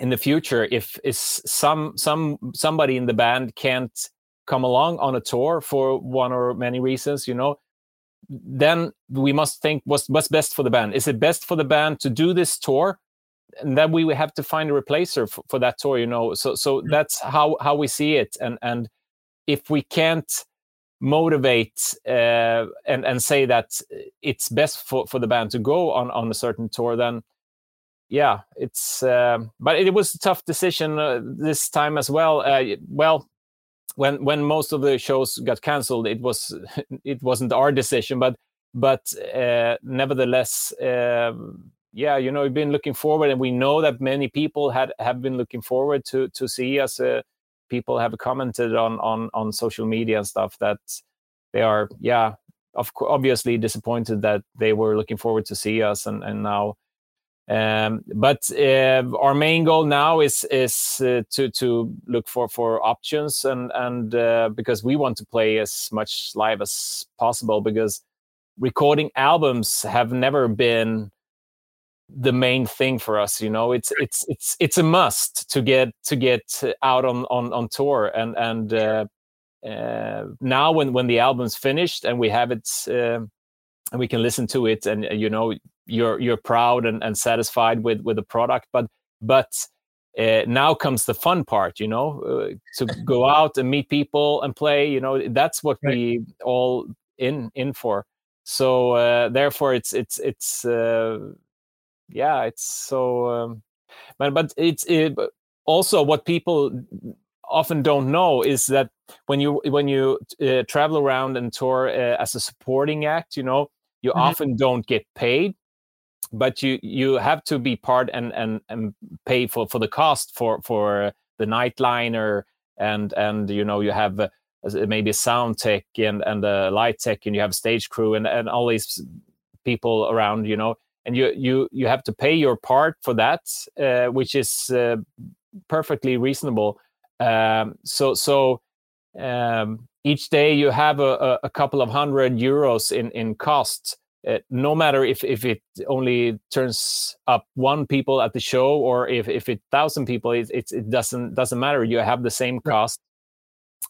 in the future if is some some somebody in the band can't come along on a tour for one or many reasons, you know, then we must think what's what's best for the band. Is it best for the band to do this tour? And then we have to find a replacer for, for that tour, you know. So so that's how how we see it. And and if we can't motivate uh, and and say that it's best for, for the band to go on on a certain tour, then yeah, it's. Uh, but it was a tough decision uh, this time as well. Uh, well, when when most of the shows got cancelled, it was it wasn't our decision, but but uh, nevertheless, uh, yeah, you know, we've been looking forward, and we know that many people had have been looking forward to to see us. Uh, people have commented on on on social media and stuff that they are, yeah, of obviously disappointed that they were looking forward to see us, and and now Um, but uh, our main goal now is is uh, to to look for for options and and uh, because we want to play as much live as possible because recording albums have never been the main thing for us you know? It's it's it's it's a must to get to get out on on on tour. And and uh, uh, now when when the album's finished and we have it uh, and we can listen to it and you know you're you're proud and, and satisfied with with the product. But but uh, now comes the fun part you know? Uh, to go out and meet people and play you know? That's what right. we all in in for. So uh, therefore it's it's it's uh, yeah it's so um, but but it's it, also what people often don't know is that when you when you uh, travel around and tour uh, as a supporting act you know you mm-hmm. often don't get paid but you you have to be part and and and pay for for the cost for for the nightliner and and you know you have uh, maybe a sound tech and and a light tech and you have stage crew and and all these people around you know and you you you have to pay your part for that uh, which is uh, perfectly reasonable. Um, so so um, each day you have a, a couple of hundred euros in in costs. Uh, no matter if if it only turns up one people at the show or if if it thousand people it, it, it doesn't doesn't matter. You have the same cost.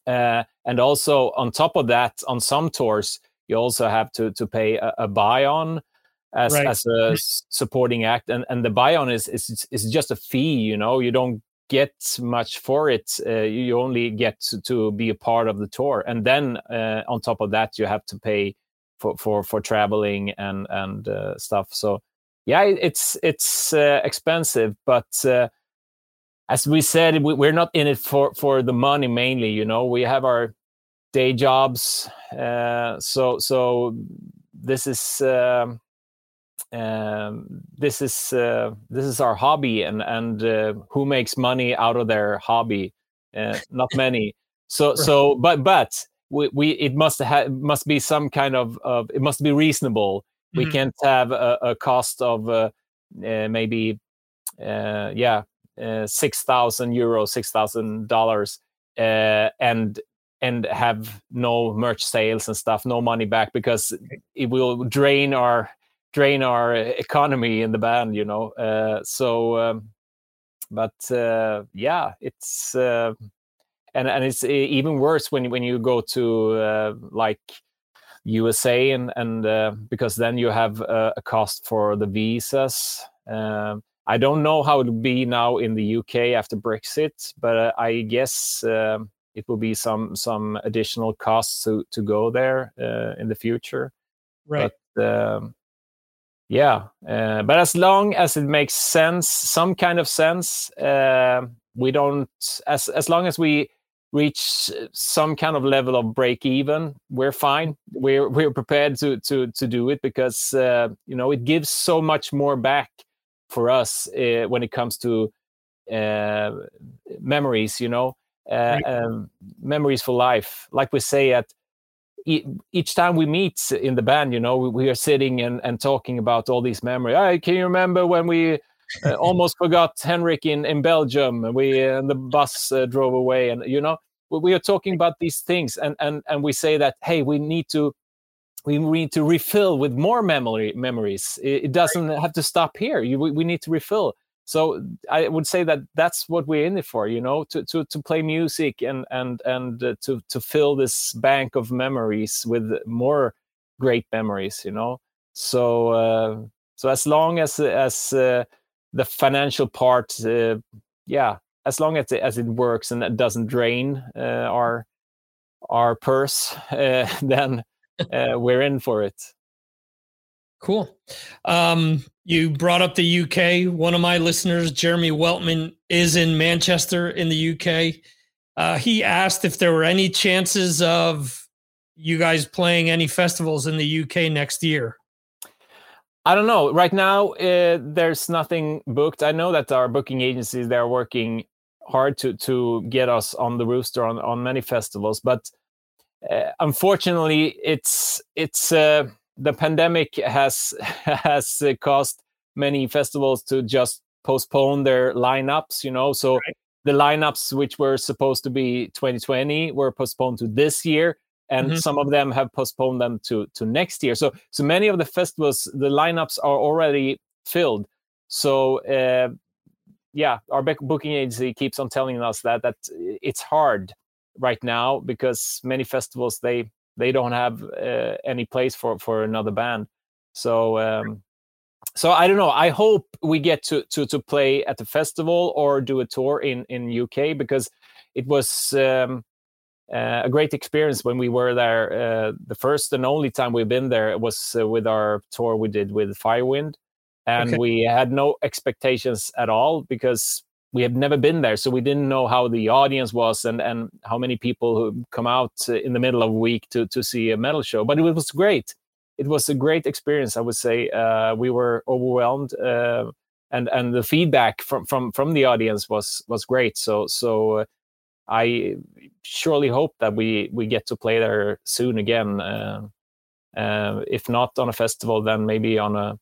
Uh, and also on top of that on some tours you also have to to pay a, a buy on as right. as a supporting act and and the buy on is is is just a fee you know you don't get much for it uh, you only get to, to, be a part of the tour and then uh, on top of that you have to pay for for for traveling and and uh, stuff. So yeah, it's it's uh, expensive, but uh, as we said, we, are not in it for for the money mainly. You know, we have our day jobs, uh, so so this is. Um, um, this is uh, this is our hobby, and and uh, who makes money out of their hobby? not many. So right. so, but but we, we it must have must be some kind of, of it must be reasonable. Mm-hmm. We can't have a, a cost of uh, uh, maybe uh, yeah uh, six thousand euros, six thousand dollars, uh, and and have no merch sales and stuff, no money back because it will drain our drain our economy in the band, you know. Uh, so, um, but yeah, it's and and it's even worse when when you go to uh, like USA and and uh, because then you have a, cost for the visas. Um, I don't know how it will be now in the UK after Brexit, but uh, I guess um, it will be some some additional costs to to go there uh, in the future. Right. But, um, yeah, uh, but as long as it makes sense, some kind of sense, uh, we don't. As as long as we reach some kind of level of break even we're fine we're we're prepared to to to do it because uh, you know it gives so much more back for us uh, when it comes to uh, memories you know uh, right. um, memories for life like we say at each time we meet in the band you know we, are sitting and, and talking about all these memories hey, can you remember when we uh, almost forgot Henrik in, in Belgium. And we uh, and the bus uh, drove away, and you know we are talking about these things, and and and we say that hey, we need to we need to refill with more memory memories. It, it doesn't have to stop here. You, we, we need to refill. So I would say that that's what we're in it for, you know, to to to play music and and and uh, to to fill this bank of memories with more great memories, you know. So uh, so as long as as uh, the financial part, uh, yeah, as long as it, as it works and it doesn't drain uh, our our purse, uh, then uh, we're in for it. Cool. Um, you brought up the UK. One of my listeners, Jeremy Weltman, is in Manchester in the UK. Uh, he asked if there were any chances of you guys playing any festivals in the UK next year. I don't know. Right now, uh, there's nothing booked. I know that our booking agencies they're working hard to to get us on the rooster on on many festivals, but uh, unfortunately, it's it's uh, the pandemic has has caused many festivals to just postpone their lineups. You know, so right. the lineups which were supposed to be 2020 were postponed to this year, and mm-hmm. some of them have postponed them to to next year. So so many of the festivals, the lineups are already filled. So. Uh, yeah, our booking agency keeps on telling us that that it's hard right now because many festivals they they don't have uh, any place for for another band. So um, so I don't know. I hope we get to to to play at the festival or do a tour in in UK because it was um, uh, a great experience when we were there. Uh, the first and only time we've been there was uh, with our tour we did with Firewind, and okay. we had no expectations at all because we had never been there, so we didn't know how the audience was and and how many people who come out in the middle of a week to to see a metal show. But it was great it was a great experience. I would say uh, we were overwhelmed, uh, and and the feedback from from from the audience was was great. So so uh, I surely hope that we we get to play there soon again. Uh, uh, if not on a festival, then maybe on a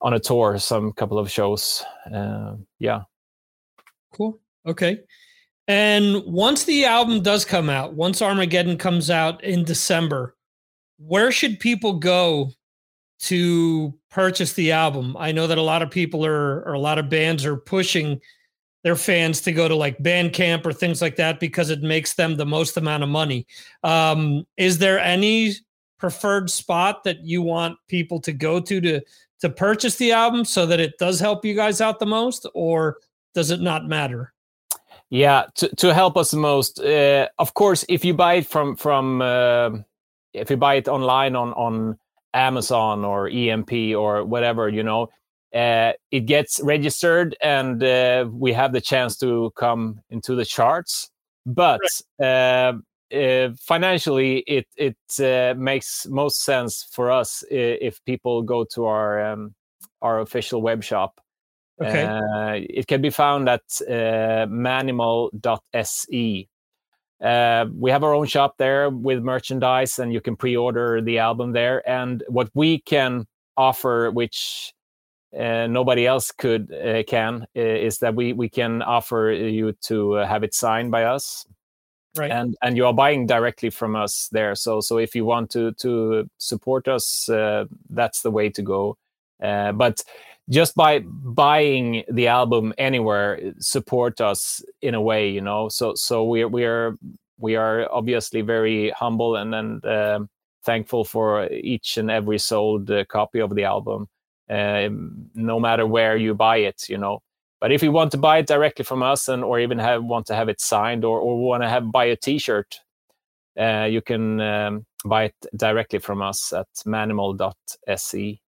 on a tour, some couple of shows. Uh, yeah. Cool. Okay. And once the album does come out, once Armageddon comes out in December, where should people go to purchase the album? I know that a lot of people are, or a lot of bands are pushing their fans to go to like Bandcamp or things like that because it makes them the most amount of money. Um, is there any preferred spot that you want people to go to to to purchase the album so that it does help you guys out the most, or does it not matter? Yeah, to, to help us the most, uh, of course, if you buy it from from uh, if you buy it online on on Amazon or EMP or whatever, you know, uh, it gets registered and uh, we have the chance to come into the charts. But right. uh, financially, it it uh, makes most sense for us if people go to our um, our official web shop. Okay. Uh, it can be found at uh, manimal.se uh, we have our own shop there with merchandise, and you can pre-order the album there. And what we can offer, which uh, nobody else could uh, can, is that we we can offer you to have it signed by us, right? And and you are buying directly from us there. So so if you want to to support us, uh, that's the way to go. Uh, but just by buying the album anywhere support us in a way you know? So so we we are we are obviously very humble and and uh, thankful for each and every sold uh, copy of the album uh, no matter where you buy it you know? But if you want to buy it directly from us and or even have want to have it signed or or want to have buy a t-shirt uh, you can um, buy it directly from us at manimal.se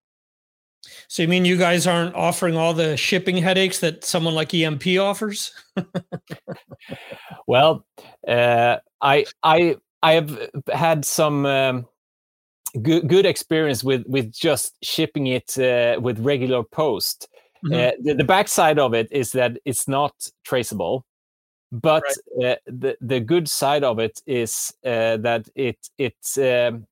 so you mean you guys aren't offering all the shipping headaches that someone like EMP offers? well, uh, I I I have had some um, good good experience with with just shipping it uh, with regular post. Mm-hmm. Uh, the, the backside of it is that it's not traceable, but right. Uh, the the good side of it is uh, that it it um,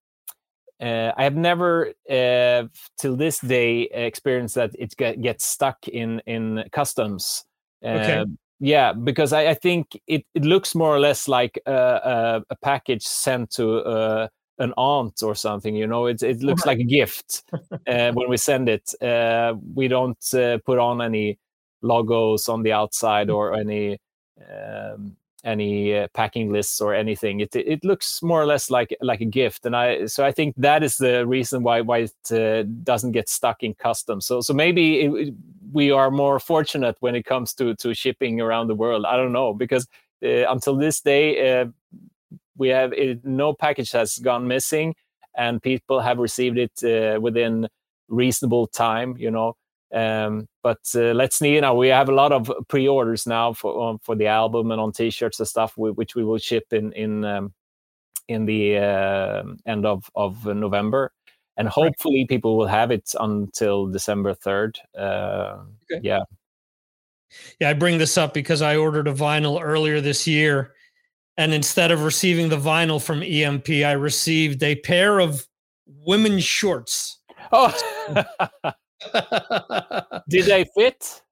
uh, I have never, uh, till this day, experienced that it get, gets stuck in in customs. Uh, okay. Yeah, because I, I, think it, it looks more or less like a, a, a package sent to uh, an aunt or something. You know, it it looks like a gift uh, when we send it. Uh, we don't put on any logos on the outside or any um, any uh, packing lists or anything. It it looks more or less like like a gift, and I so I think that is the reason why why it uh, doesn't get stuck in customs. So so maybe it, we are more fortunate when it comes to to shipping around the world. I don't know because uh, until this day uh, we have it, no package has gone missing, and people have received it uh, within reasonable time. You know. Um, but uh, let's see. You know, we have a lot of pre-orders now for um, for the album and on T-shirts and stuff, which we will ship in in um, in the uh, end of of November, and hopefully right. people will have it until December third. Uh, okay. Yeah. Yeah, I bring this up because I ordered a vinyl earlier this year, and instead of receiving the vinyl from EMP, I received a pair of women's shorts. Oh. Did they fit?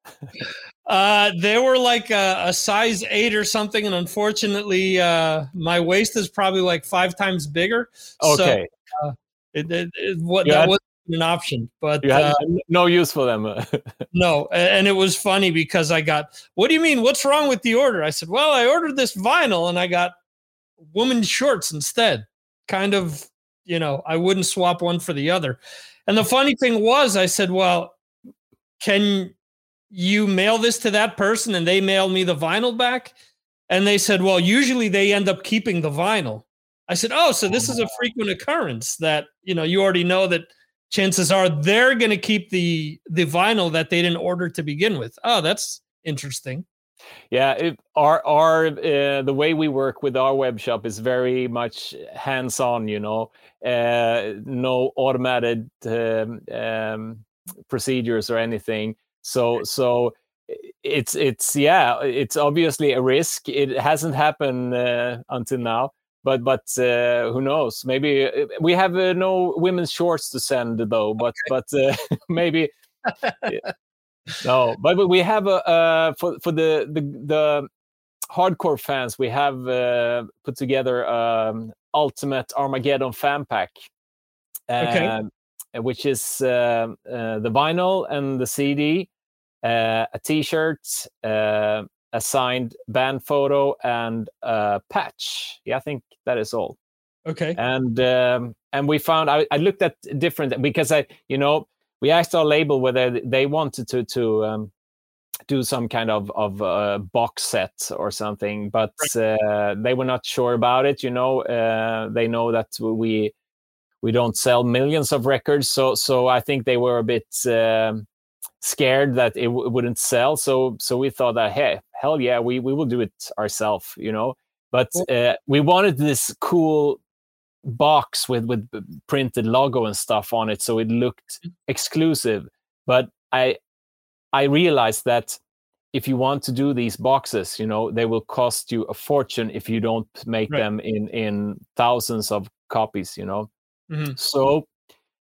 Uh, they were like a, a, size eight or something, and unfortunately, uh, my waist is probably like five times bigger. Okay, so, uh, it, it, it, what that wasn't an option, but you had uh, no use for them. no, and it was funny because I got, "What do you mean? What's wrong with the order?" I said, "Well, I ordered this vinyl, and I got women's shorts instead." Kind of, you know, I wouldn't swap one for the other. And the funny thing was, I said, "Well, can you mail this to that person and they mail me the vinyl back? And they said well usually they end up keeping the vinyl. I said oh so this is a frequent occurrence that you know you already know that chances are they're going to keep the the vinyl that they didn't order to begin with. Oh that's interesting yeah it, our our uh, the way we work with our web shop is very much hands on you know uh, no automated um, um, procedures or anything so so it's it's yeah, it's obviously a risk. It hasn't happened uh, until now, but but uh, who knows? Maybe uh, we have uh, no women's shorts to send though. But okay. but uh, maybe no. But, we have a uh, for for the the the hardcore fans. We have uh, put together um, ultimate Armageddon fan pack. okay. Which is the vinyl and the CD, uh, a T-shirt, uh, a signed band photo, and a patch. Yeah, I think that is all. Okay. And um, and we found I, I looked at different because I you know we asked our label whether they wanted to to um, do some kind of of uh, box set or something, but uh, they were not sure about it. You know, uh, they know that we we don't sell millions of records, so so I think they were a bit um, scared that it w- wouldn't sell. So so we thought that hey, hell yeah, we we will do it ourselves, you know. But uh, we wanted this cool box with with printed logo and stuff on it, so it looked exclusive. But I I realized that if you want to do these boxes, you know, they will cost you a fortune if you don't make right. them in in thousands of copies, you know. Mm-hmm. So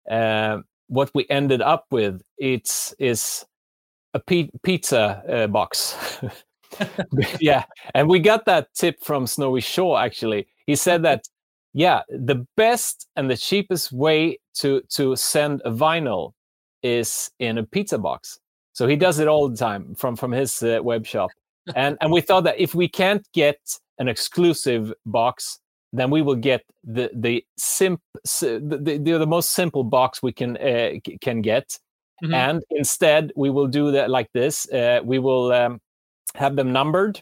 uh, what we ended up with it's is a p- pizza uh, box. yeah, and we got that tip from Snowy Shaw. Actually, he said that yeah, the best and the cheapest way to to send a vinyl is in a pizza box. So he does it all the time from from his uh, web shop. and and we thought that if we can't get an exclusive box then we will get the the simp the, the, the most simple box we can uh, can get mm-hmm. and instead we will do that like this uh, we will um, have them numbered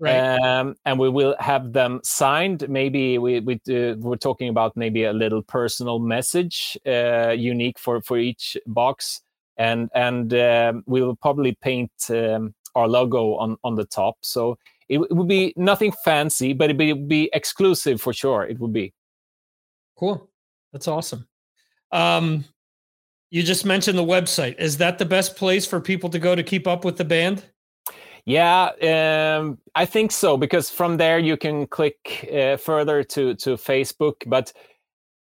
right. um, and we will have them signed maybe we, we uh, we're talking about maybe a little personal message uh, unique for for each box and and um, we will probably paint um, our logo on on the top so it, it would be nothing fancy, but it would be exclusive for sure. It would be cool. That's awesome. Um, you just mentioned the website. Is that the best place for people to go to keep up with the band? Yeah, um, I think so because from there you can click uh, further to to Facebook. But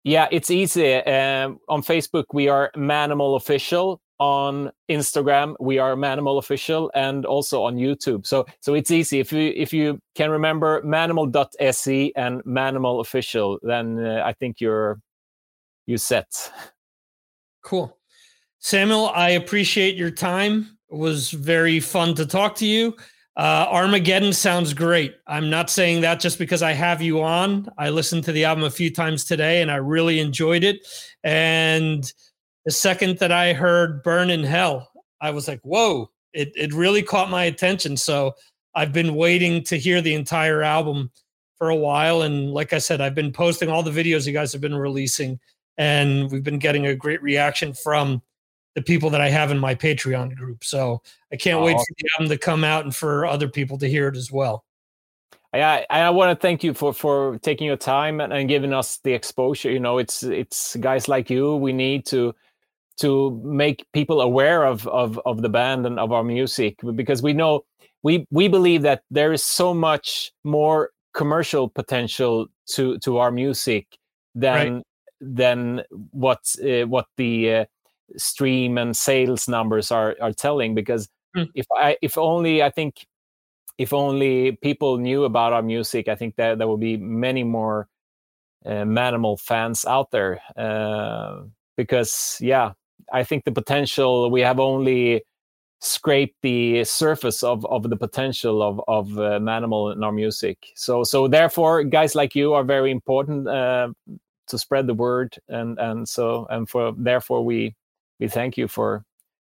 yeah, it's easy. Um, on Facebook, we are Manimal Official, on Instagram. We are Manimal Official and also on YouTube. So so it's easy if you if you can remember manimal.se and Manimal Official, then uh, I think you're you set. Cool. Samuel, I appreciate your time. Was very fun to talk to you. Uh, Armageddon sounds great. I'm not saying that just because I have you on. I listened to the album a few times today and I really enjoyed it. And the second that I heard Burn in Hell, I was like, whoa, it, it really caught my attention. So I've been waiting to hear the entire album for a while. And like I said, I've been posting all the videos you guys have been releasing, and we've been getting a great reaction from the people that I have in my Patreon group. So I can't oh, wait for the album to come out and for other people to hear it as well. I, I want to thank you for for taking your time and, and giving us the exposure. You know, it's it's guys like you we need to to make people aware of, of of the band and of our music because we know we we believe that there is so much more commercial potential to to our music than right. than what uh, what the uh, stream and sales numbers are are telling because Mm. if i if only i think if only people knew about our music i think that there will be many more uh, manimal fans out there uh, because yeah i think the potential we have only scraped the surface of of the potential of of uh, manimal in our music so so therefore guys like you are very important uh, to spread the word and and so and for therefore we we thank you for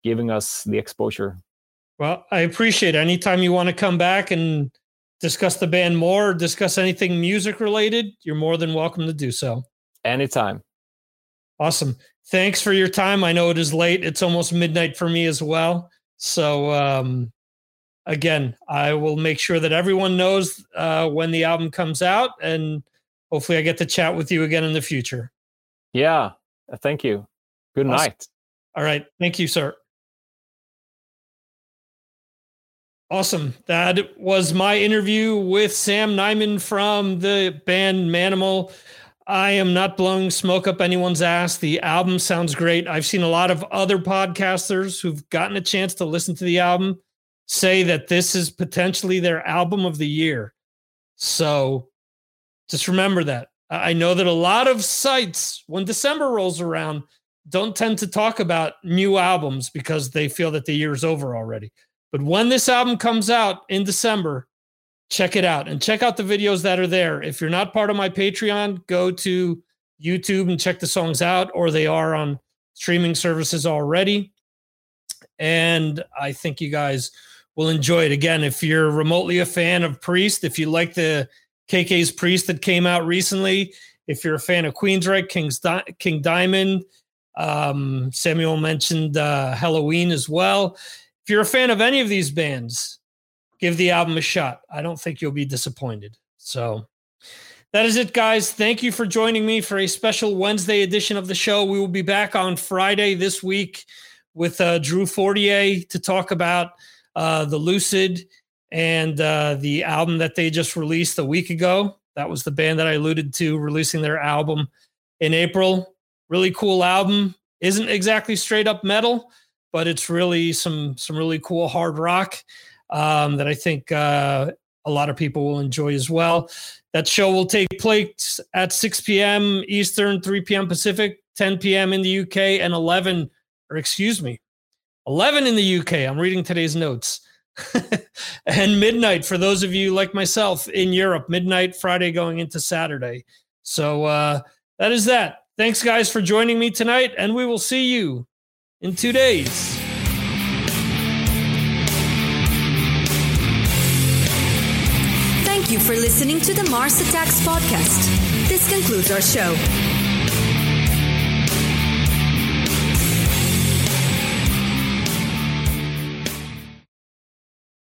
giving us the exposure Well, I appreciate it. Anytime you want to come back and discuss the band more, or discuss anything music related, you're more than welcome to do so. anytime Awesome. Thanks for your time. I know it is late. It's almost midnight for me as well. So, um, again, I will make sure that everyone knows uh, when the album comes out, and hopefully, I get to chat with you again in the future. yeah thank you good Awesome. night All right. Thank you, sir. Awesome. That was my interview with Sam Nyman from the band Manimal. I am not blowing smoke up anyone's ass. The album sounds great. I've seen a lot of other podcasters who've gotten a chance to listen to the album say that this is potentially their album of the year. So just remember that. I know that a lot of sites, when December rolls around, don't tend to talk about new albums because they feel that the year's over already. But when this album comes out in December, check it out and check out the videos that are there. If you're not part of my Patreon, go to YouTube and check the songs out, or they are on streaming services already. And I think you guys will enjoy it. Again, if you're remotely a fan of Priest, if you like the KK's Priest that came out recently, if you're a fan of Queensryche, King's Di- King Diamond, um, Samuel mentioned uh, Helloween as well. If you're a fan of any of these bands, give the album a shot. I don't think you'll be disappointed. So that is it, guys. Thank you for joining me for a special Wednesday edition of the show. We will be back on Friday this week with uh, Drew Fortier to talk about uh, the Lucid and uh, the album that they just released a week ago. That was the band that I alluded to releasing their album in April. Really cool album. Isn't exactly straight up metal, but it's really some some really cool hard rock um, that I think uh, a lot of people will enjoy as well. That show will take place at 6 p.m. Eastern, 3 p.m. Pacific, 10 p.m. in the UK, and 11, or excuse me, 11 in the UK. I'm reading today's notes. and midnight for those of you like myself in Europe, midnight Friday going into Saturday. So uh, that is that. Thanks, guys, for joining me tonight, and we will see you in two days. Thank you for listening to the Mars Attacks podcast. This concludes our show.